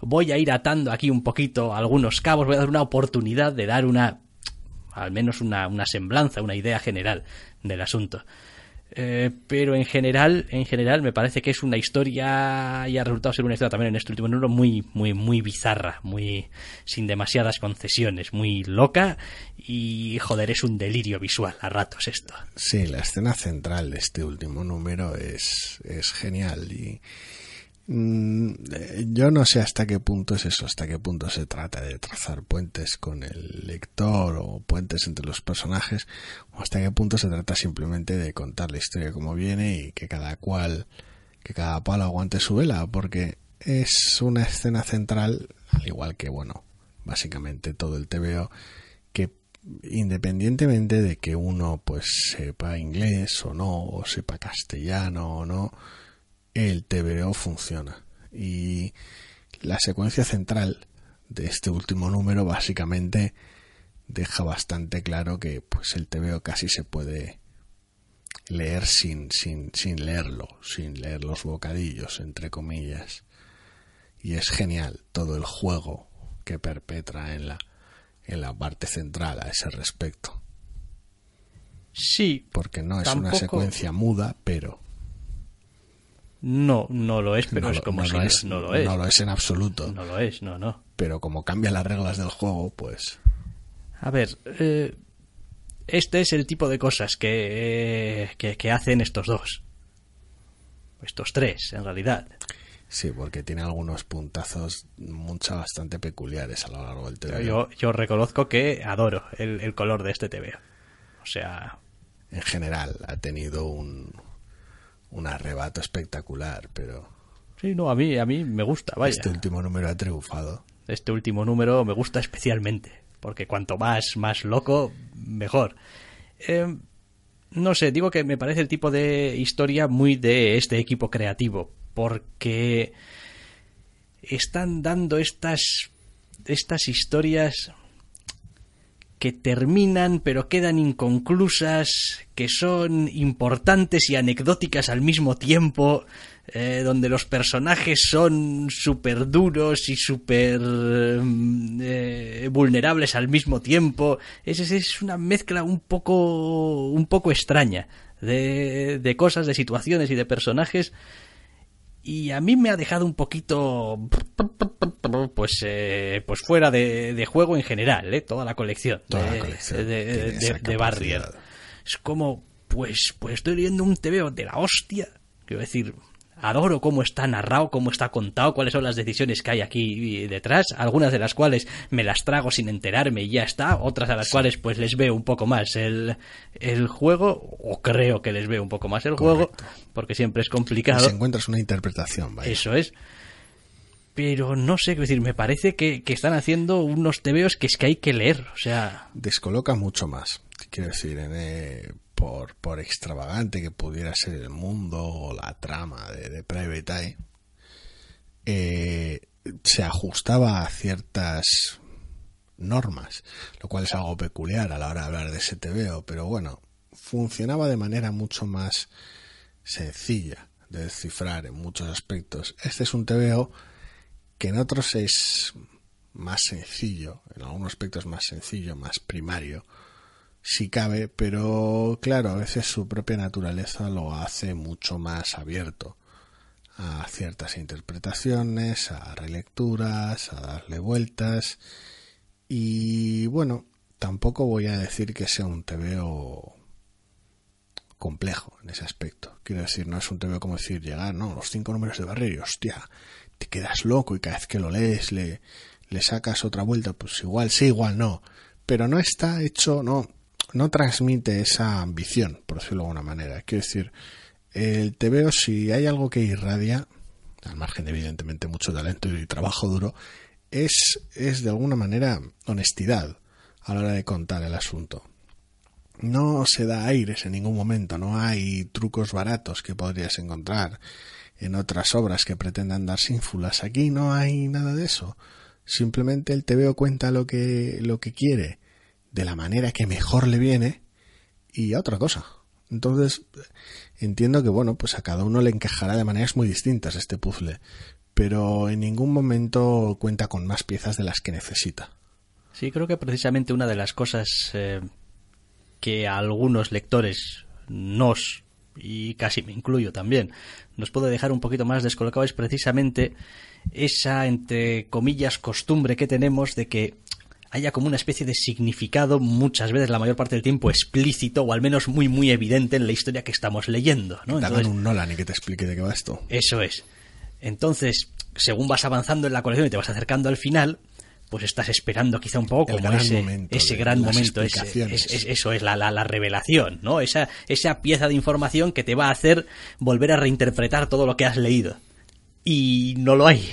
voy a ir atando aquí un poquito algunos cabos, voy a dar una oportunidad de dar una, al menos una, una semblanza, una idea general del asunto. Eh, pero en general, en general me parece que es una historia y ha resultado ser una historia también en este último número muy, muy, muy bizarra, muy sin demasiadas concesiones, muy loca y joder es un delirio visual a ratos esto. Sí, la escena central de este último número es, es genial y yo no sé hasta qué punto es eso, hasta qué punto se trata de trazar puentes con el lector o puentes entre los personajes, o hasta qué punto se trata simplemente de contar la historia como viene y que cada cual, que cada palo aguante su vela, porque es una escena central, al igual que, bueno, básicamente todo el TVO, que independientemente de que uno pues sepa inglés o no, o sepa castellano o no, el TVO funciona. Y la secuencia central de este último número básicamente deja bastante claro que pues el TVO casi se puede leer sin, sin, sin leerlo, sin leer los bocadillos, entre comillas. Y es genial todo el juego que perpetra en la, en la parte central a ese respecto. Sí. Porque no es una secuencia muda, pero no, no lo es, pero es como no si es, no lo es. No lo es en absoluto. No lo es, no, no. Pero como cambia las reglas del juego, pues... A ver, eh, este es el tipo de cosas que, que, que, hacen estos dos. Estos tres, en realidad. Sí, porque tiene algunos puntazos mucha bastante peculiares a lo largo del TV. Yo, yo reconozco que adoro el, el color de este TV. O sea... En general, ha tenido un, un arrebato espectacular, pero... Sí, no, a mí, a mí me gusta, vaya. Este último número ha triunfado. Este último número me gusta especialmente, porque cuanto más, más loco, mejor. Eh, no sé, digo que me parece el tipo de historia muy de este equipo creativo, porque están dando estas, estas historias que terminan pero quedan inconclusas, que son importantes y anecdóticas al mismo tiempo, eh, donde los personajes son súper duros y súper eh, vulnerables al mismo tiempo. Es, es, una mezcla un poco, un poco extraña de, de cosas, de situaciones y de personajes y a mí me ha dejado un poquito pues eh, pues fuera de, de, juego en general ¿eh? toda la colección toda de, la colección. de, de, de Barrier. es como pues pues estoy leyendo un TVO de la hostia. Quiero decir adoro cómo está narrado, cómo está contado, cuáles son las decisiones que hay aquí detrás, algunas de las cuales me las trago sin enterarme y ya está, otras a las sí. cuales pues les veo un poco más el, el juego, o creo que les veo un poco más el Correcto. juego, porque siempre es complicado. Y si encuentras una interpretación, vaya. Eso es. Pero no sé, es decir, me parece que, que están haciendo unos tebeos que es que hay que leer, o sea... Descoloca mucho más, quiero decir, en... Eh por, por extravagante que pudiera ser el mundo o la trama de, de Private Eye, eh, se ajustaba a ciertas normas, lo cual es algo peculiar a la hora de hablar de ese TVO, pero bueno, funcionaba de manera mucho más sencilla de descifrar en muchos aspectos. Este es un TVO que en otros es más sencillo, en algunos aspectos más sencillo, más primario, si cabe, pero claro, a veces su propia naturaleza lo hace mucho más abierto a ciertas interpretaciones, a relecturas, a darle vueltas y bueno, tampoco voy a decir que sea un TVO complejo en ese aspecto. Quiero decir, no es un TVO como decir llegar, no, los cinco números de barrio, hostia, te quedas loco y cada vez que lo lees le, le sacas otra vuelta, pues igual sí, igual no. Pero no está hecho, no, no transmite esa ambición, por decirlo de alguna manera. Quiero decir, el TVO, si hay algo que irradia, al margen de evidentemente mucho talento y trabajo duro, es, es de alguna manera honestidad a la hora de contar el asunto. No se da aires en ningún momento, no hay trucos baratos que podrías encontrar en otras obras que pretendan dar sínfulas. Aquí no hay nada de eso. Simplemente el TVO cuenta lo que, lo que quiere, de la manera que mejor le viene, y a otra cosa. Entonces, entiendo que, bueno, pues a cada uno le encajará de maneras muy distintas este puzzle, pero en ningún momento cuenta con más piezas de las que necesita. Sí, creo que precisamente una de las cosas eh, que a algunos lectores nos, y casi me incluyo también, nos puede dejar un poquito más descolocado es precisamente esa, entre comillas, costumbre que tenemos de que haya como una especie de significado, muchas veces, la mayor parte del tiempo, explícito o al menos muy, muy evidente en la historia que estamos leyendo. ¿no? Hagan un Nolan y que te explique de qué va esto. Eso es. Entonces, según vas avanzando en la colección y te vas acercando al final, pues estás esperando quizá un poco como ese, ese gran momento, ese, eso es la, la, la, revelación, ¿no? Esa, esa pieza de información que te va a hacer volver a reinterpretar todo lo que has leído. Y no lo hay.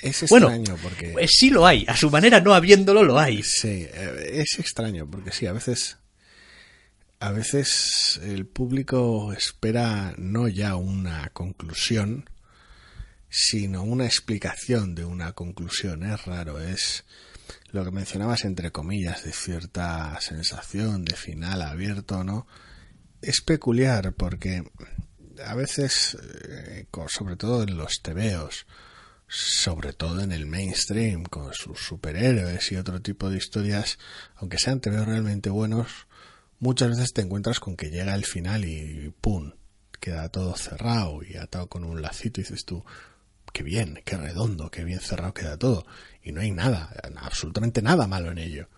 Es extraño porque... Pues sí lo hay, a su manera no habiéndolo lo hay. Sí, eh, es extraño porque sí, a veces... A veces el público espera no ya una conclusión, sino una explicación de una conclusión. Es raro, es lo que mencionabas entre comillas de cierta sensación de final abierto, ¿no? Es peculiar porque a veces, eh, sobre todo en los tebeos, sobre todo en el mainstream, con sus superhéroes y otro tipo de historias, aunque sean tebeos realmente buenos, muchas veces te encuentras con que llega el final y ¡pum! queda todo cerrado y atado con un lacito y dices tú, qué bien, qué redondo, qué bien cerrado queda todo. Y no hay nada, absolutamente nada malo en ello.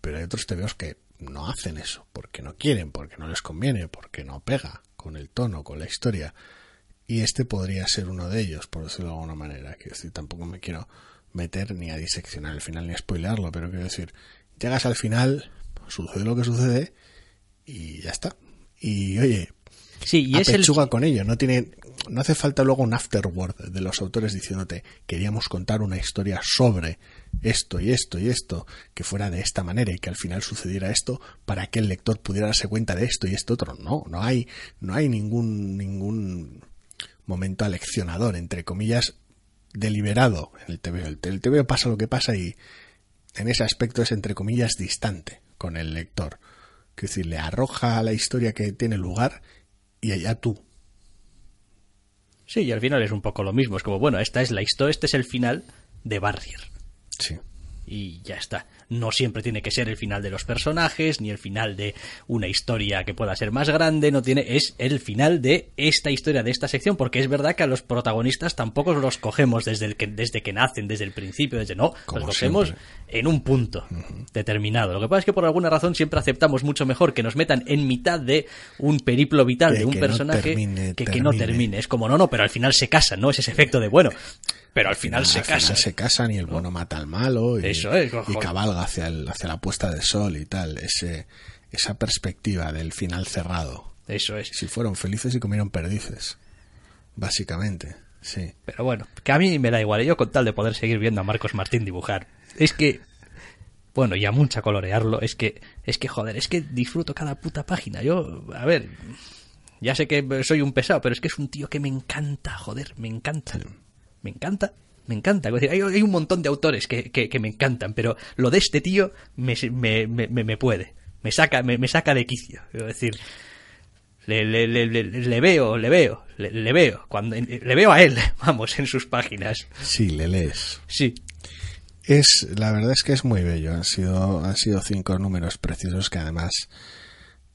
Pero hay otros tebeos que no hacen eso, porque no quieren, porque no les conviene, porque no pega con el tono, con la historia. Y este podría ser uno de ellos, por decirlo de alguna manera. Que decir, tampoco me quiero meter ni a diseccionar el final ni a spoilearlo, pero quiero decir, llegas al final, sucede lo que sucede y ya está. Y oye, Sí, y es el... con ello. No tiene, no hace falta luego un afterword de los autores diciéndote queríamos contar una historia sobre esto y esto y esto que fuera de esta manera y que al final sucediera esto para que el lector pudiera darse cuenta de esto y esto otro. No, no hay, no hay ningún ningún momento aleccionador entre comillas deliberado en el TVO. El, el TVO pasa lo que pasa y en ese aspecto es entre comillas distante con el lector. Es decir, le arroja la historia que tiene lugar y allá tú. Sí, y al final es un poco lo mismo. Es como, bueno, esta es la historia, este es el final de Barrier. Sí. Y ya está no siempre tiene que ser el final de los personajes, ni el final de una historia que pueda ser más grande, no tiene, es el final de esta historia, de esta sección, porque es verdad que a los protagonistas tampoco los cogemos desde, el que, desde que nacen, desde el principio, desde no, los cogemos en un punto determinado. Lo que pasa es que por alguna razón siempre aceptamos mucho mejor que nos metan en mitad de un periplo vital de un personaje que, que no termine. Es como, no, no, pero al final se casan, ¿no? Es ese efecto de, bueno, pero al final se casan. se casan y el bueno mata al malo y, Eso es, y cabalga hacia, el, hacia la puesta de sol y tal. Ese, esa perspectiva del final cerrado. Eso es. Si fueron felices y comieron perdices. Básicamente, sí. Pero bueno, que a mí me da igual. Yo con tal de poder seguir viendo a Marcos Martín dibujar. Es que bueno, y a mucha colorearlo, es que, es que joder, es que disfruto cada puta página. Yo, a ver, ya sé que soy un pesado, pero es que es un tío que me encanta, joder, me encanta. Me encanta me encanta. hay, un montón de autores que, que, me encantan, pero lo de este tío me, me, me, me puede. Me saca, me, saca de quicio. Es decir, le, le, le, le, veo, le veo, le, veo. Cuando, le veo a él, *laughs* vamos, en sus páginas. Sí, le lees. Sí. Es, la verdad es que es muy bello. Han sido, han sido cinco números preciosos que además,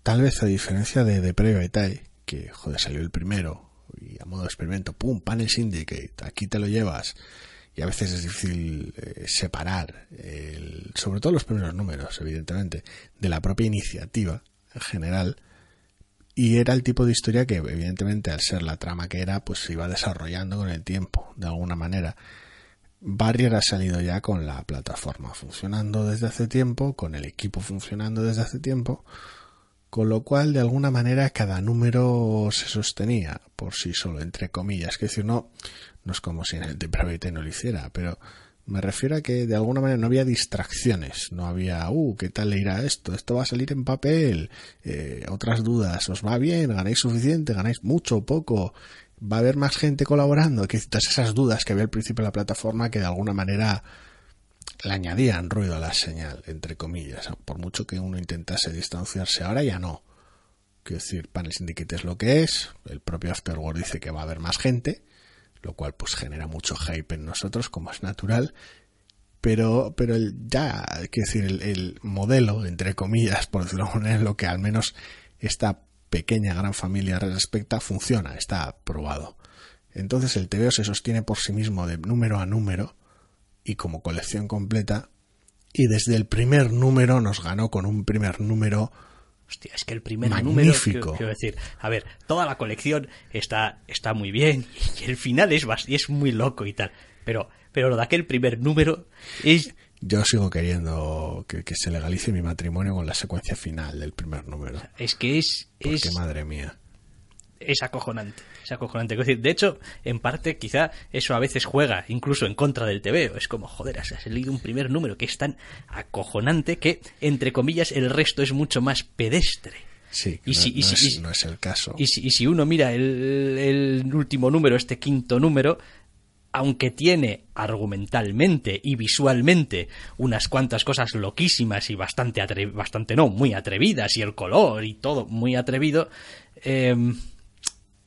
tal vez a diferencia de, de Private que joder, salió el primero y a modo de experimento, pum, Panel Syndicate, aquí te lo llevas. Y a veces es difícil eh, separar, el, sobre todo los primeros números, evidentemente, de la propia iniciativa en general. Y era el tipo de historia que, evidentemente, al ser la trama que era, pues se iba desarrollando con el tiempo, de alguna manera. Barrier ha salido ya con la plataforma funcionando desde hace tiempo, con el equipo funcionando desde hace tiempo, con lo cual de alguna manera cada número se sostenía por sí solo, entre comillas. Es decir, no, no es como si en el de no lo hiciera, pero me refiero a que de alguna manera no había distracciones, no había, uh, ¿qué tal le irá esto? Esto va a salir en papel, eh, otras dudas, ¿os va bien? ¿Ganáis suficiente? ¿Ganáis mucho o poco? va a haber más gente colaborando, que todas esas dudas que había al principio de la plataforma que de alguna manera le añadían ruido a la señal, entre comillas, por mucho que uno intentase distanciarse, ahora ya no. Quiero decir, Panel Syndicate es lo que es, el propio Afterword dice que va a haber más gente, lo cual pues genera mucho hype en nosotros, como es natural, pero, pero el, ya, quiero decir, el, el modelo, entre comillas, por decirlo de alguna manera, es lo que al menos está pequeña gran familia respecta funciona, está probado. Entonces el TVO se sostiene por sí mismo de número a número y como colección completa y desde el primer número nos ganó con un primer número Hostia, es que el primer magnífico. número, quiero, decir, a ver, toda la colección está, está muy bien y el final es, es muy loco y tal, pero, pero lo de aquel primer número es yo sigo queriendo que, se legalice mi matrimonio con la secuencia final del primer número. Es que es... Porque, madre mía. Es acojonante, es acojonante. de hecho, en parte, quizá eso a veces juega incluso en contra del TVO. Es como, joder, has leído un primer número que es tan acojonante que, entre comillas, el resto es mucho más pedestre. Sí, y si, y no, es, el caso. Y si, y si uno mira el, el, último número, este quinto número, aunque tiene argumentalmente y visualmente unas cuantas cosas loquísimas y bastante, bastante no, muy atrevidas y el color y todo muy atrevido, eh,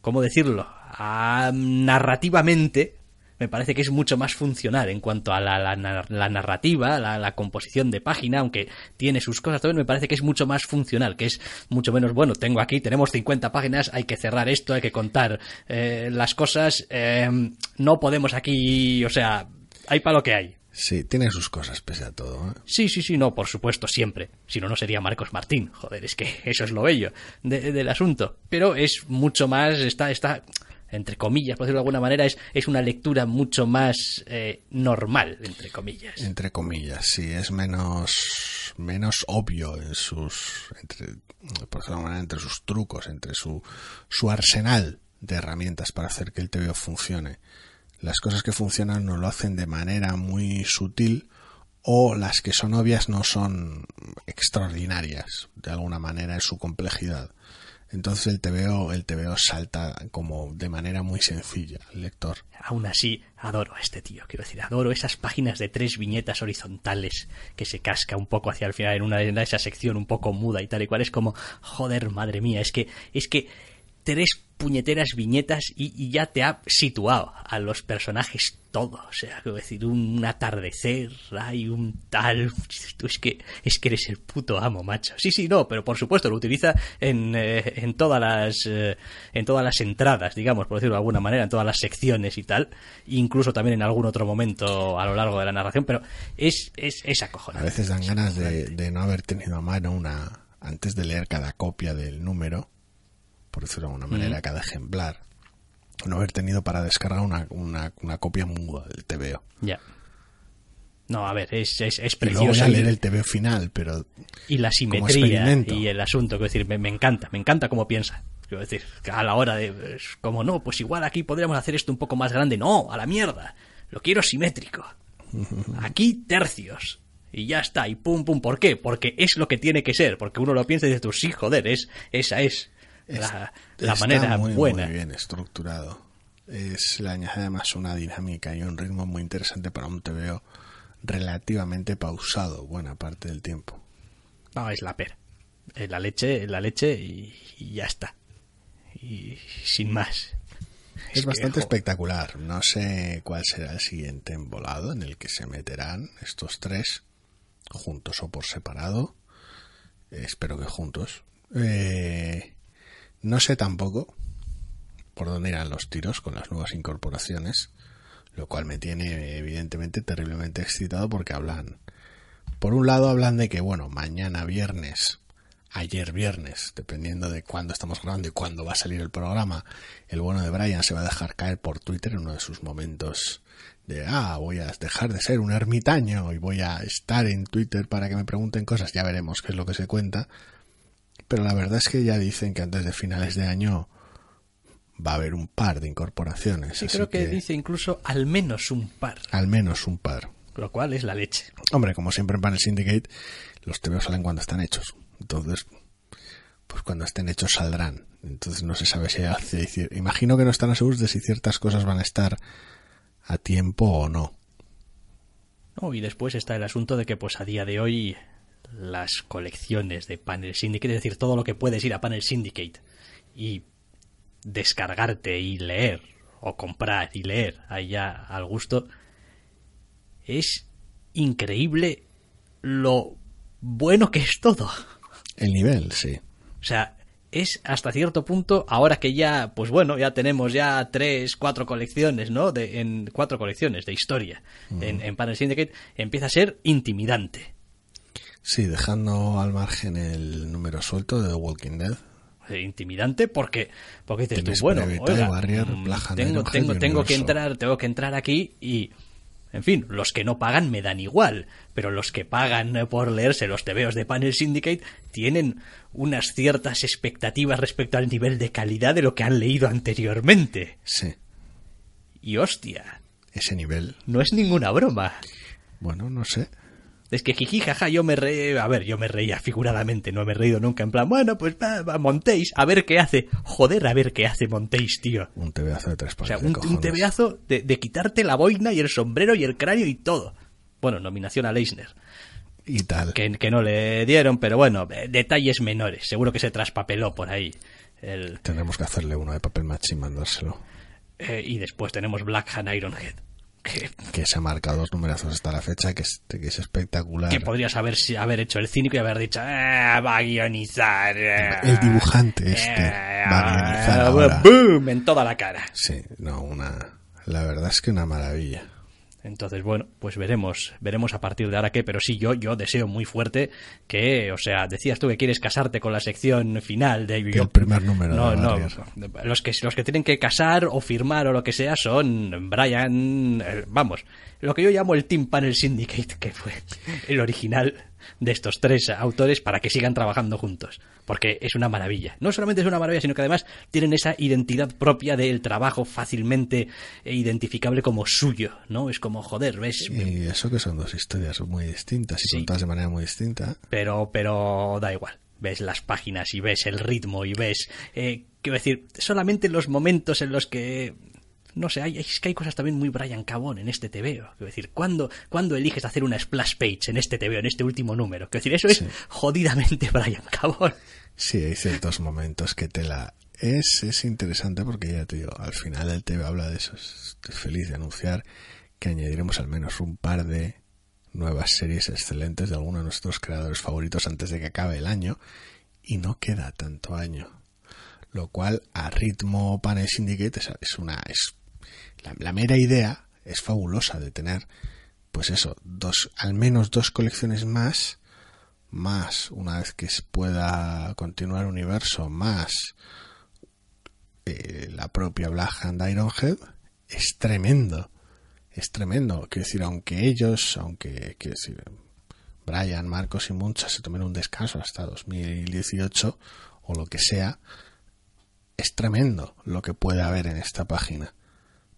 ¿cómo decirlo? Ah, narrativamente me parece que es mucho más funcional en cuanto a la, la, narrativa, la, composición de página, aunque tiene sus cosas también, me parece que es mucho más funcional, que es mucho menos, bueno, tengo aquí, tenemos 50 páginas, hay que cerrar esto, hay que contar eh, las cosas, eh, no podemos aquí, o sea, hay para lo que hay. Sí, tiene sus cosas pese a todo. ¿eh? Sí, sí, sí, no, por supuesto, siempre. Si no, no sería Marcos Martín. Joder, es que eso es lo bello del asunto. Pero es mucho más, está, está, entre comillas, por decirlo de alguna manera, es, es una lectura mucho más eh, normal, entre comillas. Entre comillas, sí, es menos, menos obvio en sus, entre, por decirlo de manera, entre sus trucos, entre su, su arsenal de herramientas para hacer que el TVO funcione. Las cosas que funcionan no lo hacen de manera muy sutil o las que son obvias no son extraordinarias de alguna manera en su complejidad. Entonces el TVO, el TVO salta como de manera muy sencilla al lector. Aún así, adoro a este tío, quiero decir, adoro esas páginas de tres viñetas horizontales que se casca un poco hacia el final en una de esa sección un poco muda y tal y cual. Es como, joder, madre mía, es que, es que tres puñeteras viñetas y, ya te ha situado a los personajes todo. O sea, quiero decir, un atardecer, hay un tal. Tú es que, es que eres el puto amo, macho. Sí, sí, no, pero por supuesto lo utiliza en, eh, en todas las eh, en todas las entradas, digamos, por decirlo de alguna manera, en todas las secciones y tal. Incluso también en algún otro momento a lo largo de la narración, pero es, es, es acojonante. A veces dan ganas de, de no haber tenido a mano una. antes de leer cada copia del número por decirlo de alguna manera, cada ejemplar. No haber tenido para descargar una, una, copia muda del TVO. Ya. No, a ver, es, es, es precioso. Y luego leer el TVO final, pero. Y la simetría y el asunto, quiero decir, me, me, encanta, me encanta cómo piensa. Quiero decir, a la hora de. Pues, como no, pues igual aquí podríamos hacer esto un poco más grande. No, a la mierda. Lo quiero simétrico. *laughs* Aquí tercios. Y ya está, y pum, pum. ¿Por qué? Porque es lo que tiene que ser. Porque uno lo piensa y dice tú, sí, joder, es, esa es la, la manera muy, buena. Muy bien estructurado. Es, le añade además una dinámica y un ritmo muy interesante para un TVO relativamente pausado buena parte del tiempo. No, es la pera. la leche, la leche y, ya está. Y sin más. Es, bastante espectacular. No sé cuál será el siguiente embolado en el que se meterán estos tres, juntos o por separado. Espero que juntos. Eh, no sé tampoco por dónde irán los tiros con las nuevas incorporaciones, lo cual me tiene evidentemente terriblemente excitado porque hablan, por un lado hablan de que, bueno, mañana viernes, ayer viernes, dependiendo de cuándo estamos grabando y cuándo va a salir el programa, el bueno de Brian se va a dejar caer por Twitter en uno de sus momentos de, ah, voy a dejar de ser un ermitaño y voy a estar en Twitter para que me pregunten cosas, ya veremos qué es lo que se cuenta. Pero la verdad es que ya dicen que antes de finales de año va a haber un par de incorporaciones. Sí, creo que, dice incluso al menos un par, al menos un par. lo cual es la leche. Hombre, como siempre en Panel Syndicate, los TVOs salen cuando están hechos. Entonces, pues cuando estén hechos saldrán. Entonces no se sabe si hace... Imagino que no están seguros de si ciertas cosas van a estar a tiempo o no. No, y después está el asunto de que pues a día de hoy las colecciones de Panel Syndicate, es decir, todo lo que puedes ir a Panel Syndicate y descargarte y leer, o comprar y leer allá al gusto, es increíble lo bueno que es todo. El nivel, sí. O sea, es hasta cierto punto, ahora que ya, pues bueno, ya tenemos ya tres, cuatro colecciones, ¿no? De, en cuatro colecciones de historia en, en Panel Syndicate, empieza a ser intimidante. Sí, dejando al margen el número suelto de The Walking Dead. Eh, Intimidante porque, porque dices tú, bueno, oiga, mm, tengo, tengo, que entrar, tengo que entrar aquí y, en fin, los que no pagan me dan igual, pero los que pagan por leerse los tebeos de Panel Syndicate tienen unas ciertas expectativas respecto al nivel de calidad de lo que han leído anteriormente. Sí, Y hostia, ese nivel. no es ninguna broma. Bueno, no sé. Es que jiji, jaja, yo me reí, a ver, yo me reía figuradamente, no me he reído nunca, en plan, bueno, pues va, va, Montéis, a ver qué hace. Joder, a ver qué hace Montéis, tío. Un tebeazo de tres O sea, un, tebeazo de, de quitarte la boina y el sombrero y el cráneo y todo. Bueno, nominación a Leisner, Y tal. que, que no le dieron, pero bueno, eh, detalles menores. Seguro que se traspapeló por ahí. El, Tendremos que hacerle uno de papel match y mandárselo. eh, y después tenemos Black Hand Ironhead. Que, Que se marca dos numerazos hasta la fecha, que es, que es espectacular. que podrías haber, si- haber hecho el cínico y haber dicho, "Ah, va a guionizar. eh, El dibujante este eh, va a guionizar ahora. ¡Boom! En toda la cara. Sí, no, una... La verdad es que una maravilla. Entonces, bueno, pues veremos, veremos a partir de ahora qué, pero sí, yo, yo deseo muy fuerte que, o sea, decías tú que quieres casarte con la sección final de Del primer número No, de no, los que, los que tienen que casar o firmar o lo que sea son Brian, eh, vamos, lo que yo llamo el Team Panel Syndicate, que fue el original de estos tres autores para que sigan trabajando juntos, porque es una maravilla. No solamente es una maravilla, sino que además tienen esa identidad propia del trabajo fácilmente identificable como suyo, ¿no? Es como, joder, ves, Y eso que son dos historias muy distintas y Sí. contadas de manera muy distinta. pero pero da igual ves las páginas y ves el ritmo y ves eh, quiero decir solamente los momentos en los que no sé, hay, es que hay cosas también muy Brian Cabón en este TVO. Quiero decir, ¿cuándo, ¿cuándo eliges hacer una splash page en este TVO, en este último número? Quiero decir, eso es Sí. jodidamente Brian Cabón. Sí, hay ciertos momentos que te la... Es, es interesante porque ya te digo, al final el TV habla de eso. Estoy feliz de anunciar que añadiremos al menos un par de nuevas series excelentes de algunos de nuestros creadores favoritos antes de que acabe el año. Y no queda tanto año. Lo cual a ritmo Panel Syndicate es, es una... Es, la, la mera idea es fabulosa de tener, pues eso, dos, al menos dos colecciones más más una vez que pueda continuar universo más eh, la propia Black Hand Ironhead es tremendo es tremendo. Quiero decir aunque ellos aunque quiero decir Brian Marcos y Muncha se tomen un descanso hasta 2018 o lo que sea es tremendo lo que puede haber en esta página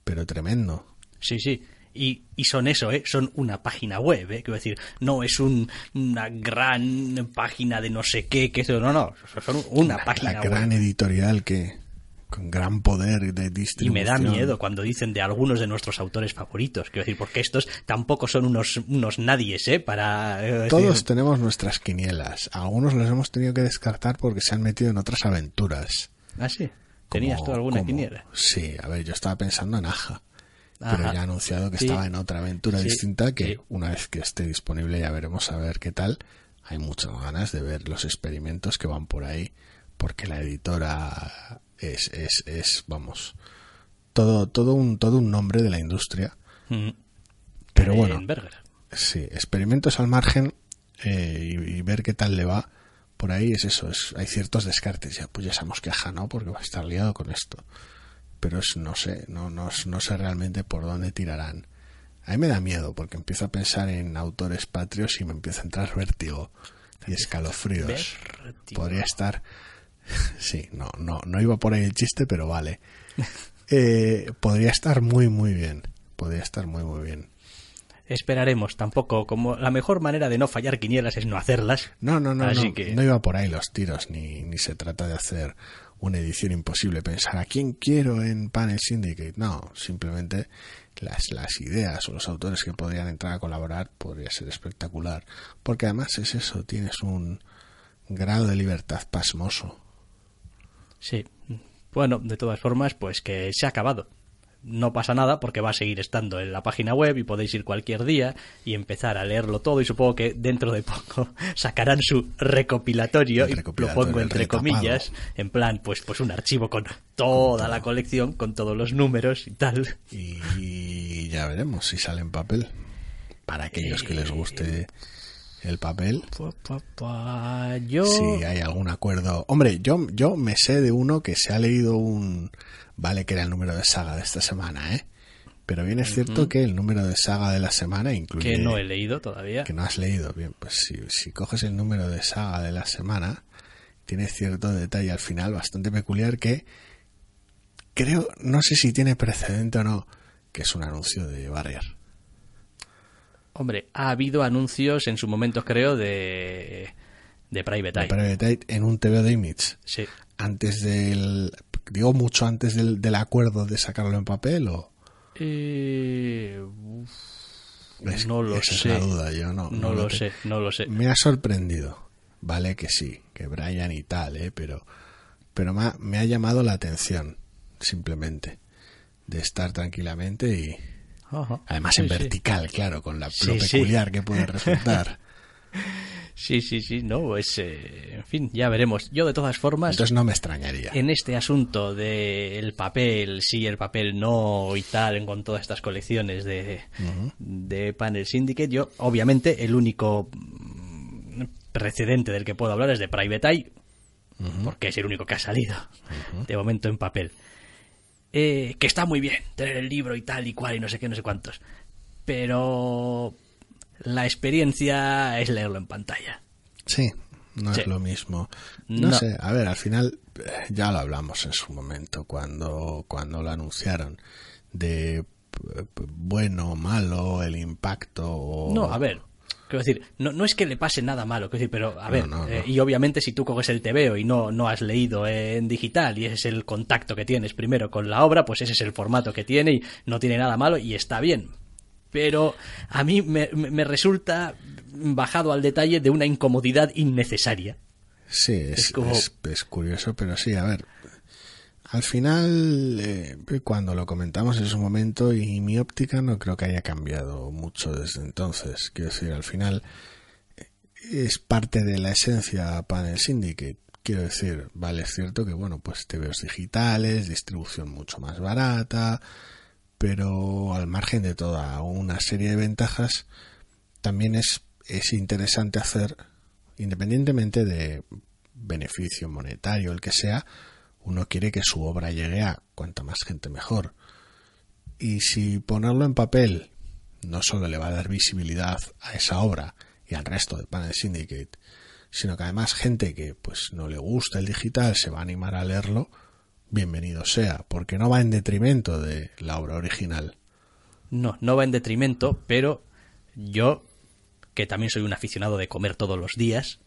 pero tremendo Sí, sí. Y, y son eso, ¿eh? Son una página web, ¿eh? Quiero decir, no es un, una gran página de no sé qué, que eso, no, no. Son una la, página la web. gran editorial que con gran poder de Y distribución me da miedo cuando dicen de algunos de nuestros autores favoritos. Quiero decir, porque estos tampoco son unos, unos nadies, ¿eh? Para. eh, decir- Todos tenemos nuestras quinielas. Algunos los hemos tenido que descartar porque se han metido en otras aventuras. Ah, sí. ¿Tenías tú alguna quiniela? Sí, a ver, yo estaba pensando en Aja. Ajá. Pero ya ha anunciado que Sí. estaba en otra aventura Sí, distinta que sí. una vez que esté disponible ya veremos a ver qué tal. Hay muchas ganas de ver los experimentos que van por ahí porque la editora es, es, es vamos, todo, todo un, todo un nombre de la industria. Mm. Pero bueno. Sí, experimentos al margen eh, y, y ver qué tal le va. Por ahí es eso, es, hay ciertos descartes. Ya, pues ya sabemos que Aja no, porque va a estar liado con esto. Pero es, no sé, no, no, no sé realmente por dónde tirarán. A mí me da miedo, porque empiezo a pensar en autores patrios y me empieza a entrar vértigo y escalofríos. Vértigo. Podría estar. *laughs* Sí, no, no, no iba por ahí el chiste, pero vale. Eh, podría estar muy, muy bien. Podría estar muy, muy bien. Esperaremos, tampoco, como la mejor manera de no fallar quinielas es no hacerlas. No, no, no, Así no, que- no iba por ahí los tiros, ni, ni se trata de hacer una edición imposible, pensar a quién quiero en Panel Syndicate. No, simplemente las, las ideas o los autores que podrían entrar a colaborar podría ser espectacular. Porque además es eso, tienes un grado de libertad pasmoso. Sí. Bueno, de todas formas, pues que se ha acabado. No pasa nada porque va a seguir estando en la página web y podéis ir cualquier día y empezar a leerlo todo y supongo que dentro de poco *laughs* sacarán su recopilatorio, y lo pongo entre retapado. comillas, en plan pues pues un archivo con toda la colección, con todos los números y tal. Y ya veremos si sale en papel. Para aquellos que les guste el papel, Pa, pa, pa, Yo si hay algún acuerdo. Hombre, yo, yo me sé de uno que se ha leído un. Vale, que era el número de saga de esta semana, ¿eh? Pero bien es cierto que el número de saga de la semana incluye. que no he leído todavía. que no has leído. Bien, pues si, si coges el número de saga de la semana, tiene cierto detalle al final bastante peculiar que creo, no sé si tiene precedente o no, que es un anuncio de Barrier. Hombre, ha habido anuncios en su momento creo de de Private De Eye. Private Eye en un TV de Image. Sí. Antes del. Digo mucho antes del, del acuerdo de sacarlo en papel o. Eh, uf, Es- no lo esa sé. Es la duda, yo no. no, lo sé, no lo sé. Me ha sorprendido. Vale que sí, que Brian y tal, ¿eh? Pero, pero me ha, me ha llamado la atención, simplemente. De estar tranquilamente y. Ajá. Además Sí, en sí. vertical, claro, con la, lo sí. peculiar que puede resultar. *laughs* Sí, sí, sí, no, es, eh, en fin, ya veremos. Yo de todas formas, Entonces no me extrañaría. en este asunto del papel, sí, el papel no y tal, con todas estas colecciones de, de Panel Syndicate, yo, obviamente, el único mm, precedente del que puedo hablar es de Private Eye, porque es el único que ha salido de momento en papel. Eh, que está muy bien tener el libro y tal y cual y no sé qué, no sé cuántos. Pero la experiencia es leerlo en pantalla. Sí, no Sí. es lo mismo. No, No. sé, a ver, al final eh, ya lo hablamos en su momento cuando, cuando lo anunciaron de p- bueno, malo, el impacto. o- No, a ver. Quiero decir, no, no es que le pase nada malo, quiero decir, pero a ver, no, no. eh, y obviamente si tú coges el TVO y no, no has leído en digital y ese es el contacto que tienes primero con la obra, pues ese es el formato que tiene y no tiene nada malo y está bien. Pero a mí me, me- resulta bajado al detalle de una incomodidad innecesaria. Sí, es, Es como- es- es curioso, pero sí, a ver. Al final, eh, cuando lo comentamos en su momento, y mi óptica no creo que haya cambiado mucho desde entonces. Quiero decir, al final eh, es parte de la esencia Panel Syndicate. Quiero decir, vale, es cierto que, bueno, pues TVOs digitales, distribución mucho más barata, pero al margen de toda una serie de ventajas, también es, es interesante hacer, independientemente de beneficio monetario, el que sea, uno quiere que su obra llegue a cuanta más gente mejor. Y si ponerlo en papel no solo le va a dar visibilidad a esa obra y al resto de Panel Syndicate, sino que además gente que pues no le gusta el digital se va a animar a leerlo, bienvenido sea, porque no va en detrimento de la obra original. No, no va en detrimento, pero yo, que también soy un aficionado de comer todos los días,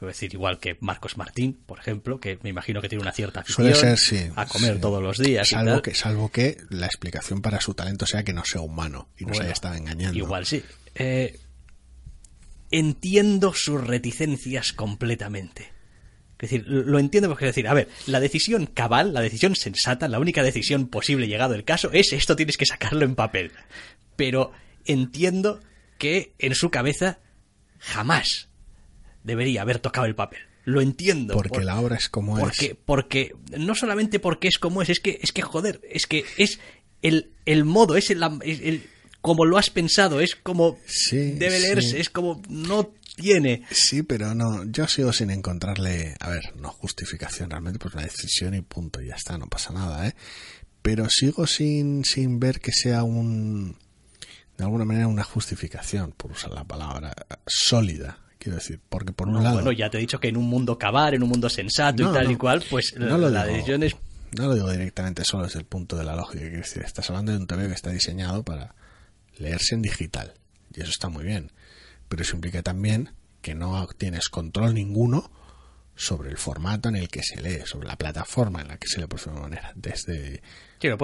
es decir, igual que Marcos Martín, por ejemplo, que me imagino que tiene una cierta afición Suele ser, sí. a comer sí. todos los días. y Salvo tal. que, salvo que la explicación para su talento sea que no sea humano y no se Bueno, haya estado engañando. Igual sí. Eh, entiendo sus reticencias completamente. Es decir, lo entiendo porque es decir, a ver, la decisión cabal, la decisión sensata, la única decisión posible llegado el caso es esto tienes que sacarlo en papel. Pero entiendo que en su cabeza jamás debería haber tocado el papel. Lo entiendo. Porque por- la obra es como porque, es. porque no solamente porque es como es, es que, es que joder, es que es el, el modo, es el, el- como lo has pensado, es como Sí, debe sí. leerse, es como no tiene. Sí, pero no, yo sigo sin encontrarle, a ver, no justificación realmente, pues una decisión y punto, y ya está, no pasa nada, ¿eh? Pero sigo sin, sin ver que sea un, de alguna manera una justificación, por usar la palabra, sólida, quiero decir, porque por un No, lado... bueno, ya te he dicho que en un mundo cavar, en un mundo sensato No, y tal no. y cual, pues No lo la digo. decisión es No lo digo directamente solo desde el punto de la lógica, quiero decir, estás hablando de un TV que está diseñado para leerse en digital, y eso está muy bien, pero eso implica también que no tienes control ninguno sobre el formato en el que se lee, sobre la plataforma en la que se lee por su manera, desde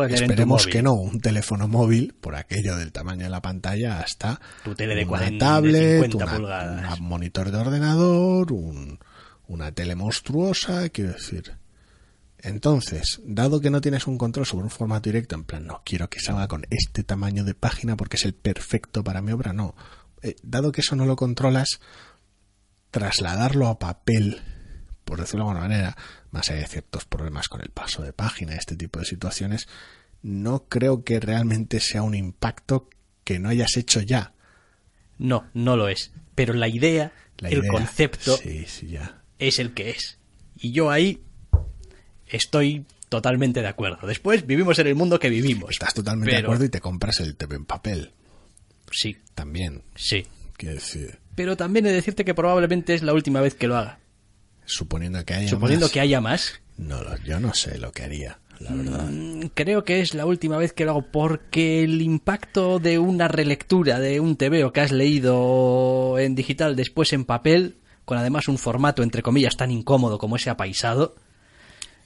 Sí, esperemos que no, un teléfono móvil por aquello del tamaño de la pantalla hasta Tu tele de una 40, tablet, 50 una- pulgadas. un monitor de ordenador, un- una tele monstruosa, quiero decir. Entonces, dado que no tienes un control sobre un formato directo, en plan, no quiero que salga con este tamaño de página porque es el perfecto para mi obra, no. Eh, dado que eso no lo controlas, trasladarlo a papel, por decirlo de alguna manera, más allá de ciertos problemas con el paso de página, este tipo de situaciones, no creo que realmente sea un impacto que no hayas hecho ya. No, no lo es. Pero la idea, La el concepto, Sí, sí, ya. es el que es. Y yo ahí estoy totalmente de acuerdo. Después vivimos en el mundo que vivimos. Estás totalmente de acuerdo y te compras el TV en papel. Sí, También, sí. quiero decir, Pero también he de decirte que probablemente es la última vez que lo haga. suponiendo que haya Suponiendo más, que haya más, No, yo no sé lo que haría, la verdad. mm, creo que es la última vez que lo hago porque el impacto de una relectura de un TVO que has leído en digital después en papel, con además un formato entre comillas tan incómodo como ese apaisado,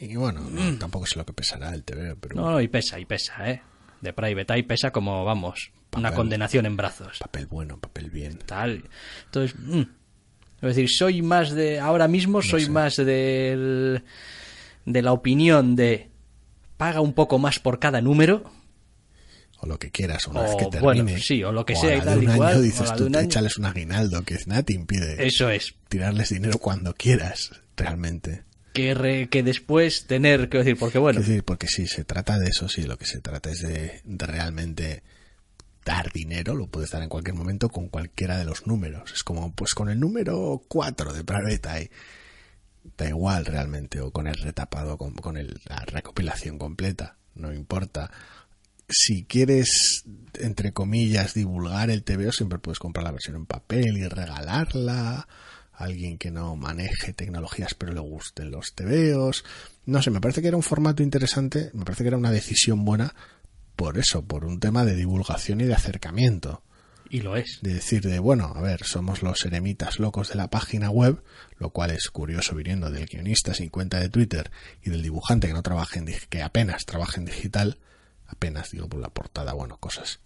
Y bueno, no, tampoco sé lo que pesará el TV, pero Mm. no, y pesa, y pesa, ¿eh? De Private Eye pesa como, vamos, una condenación en brazos. papel bueno, papel bien. tal. Entonces, mm, es decir, soy más de, ahora mismo soy sé. más del, de la opinión de paga un poco más por cada número. O lo que quieras, una O, vez que termine. bueno, sí, o lo que sea y la tal un cual, año dices tú, échales un aguinaldo, que nada te impide Eso es. tirarles dinero cuando quieras, realmente. Que, re- que después tener que decir, porque bueno, Es decir, porque si se trata de eso, sí, lo que se trata es de, de realmente dar dinero, lo puedes dar en cualquier momento con cualquiera de los números. Es como, pues con el número 4 de Eye, da igual realmente, o con el retapado, con, con el- la recopilación completa, no importa. Si quieres, entre comillas, divulgar el TVO, siempre puedes comprar la versión en papel y regalarla a alguien que no maneje tecnologías pero le gusten los TVOs. No sé, me parece que era un formato interesante, me parece que era una decisión buena por eso, por un tema de divulgación y de acercamiento y lo es. de decir de bueno, a ver, somos los eremitas locos de la página web, lo cual es curioso viniendo del guionista sin cuenta de Twitter y del dibujante que no trabaja en que apenas trabaja en digital, apenas digo por la portada, bueno, cosas.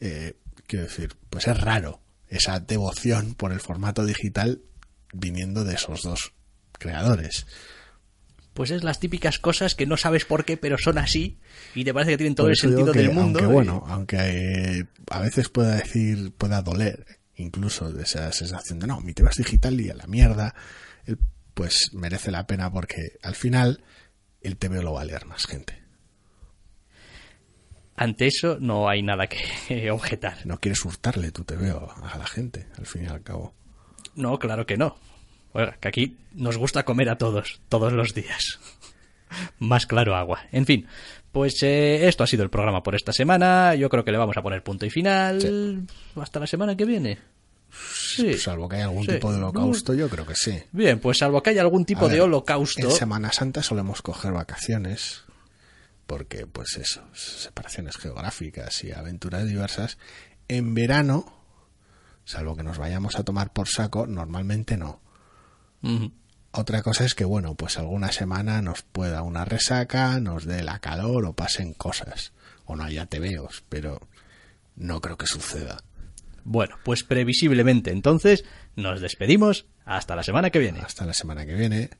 Eh, quiero decir, pues es raro esa devoción por el formato digital viniendo de esos dos creadores. Pues es las típicas cosas que no sabes por qué, pero son así y te parece que tienen todo Por el sentido que, del mundo. Aunque y- bueno, aunque eh, a veces pueda decir, pueda doler, incluso de esa sensación de no, mi tema es digital y a la mierda, pues merece la pena porque al final el TV lo va a leer más gente. Ante eso no hay nada que *laughs* objetar. No quieres hurtarle tu TV a la gente, al fin y al cabo. No, claro que no. Oiga, que aquí nos gusta comer a todos, todos los días. Más claro agua. En fin, pues eh, esto ha sido el programa por esta semana. Yo creo que le vamos a poner punto y final. Hasta la semana que viene. Sí. Salvo que haya algún Sí. tipo de holocausto, yo creo que sí. Bien, pues salvo que haya algún tipo de holocausto. En Semana Santa solemos coger vacaciones porque, pues eso, separaciones geográficas y aventuras diversas. En verano, salvo que nos vayamos a tomar por saco, normalmente no. Otra cosa es que, bueno, pues alguna semana nos pueda una resaca, nos dé la calor o pasen cosas. O no haya tebeos, pero no creo que suceda. Bueno, pues previsiblemente entonces nos despedimos. Hasta la semana que viene. Hasta la semana que viene.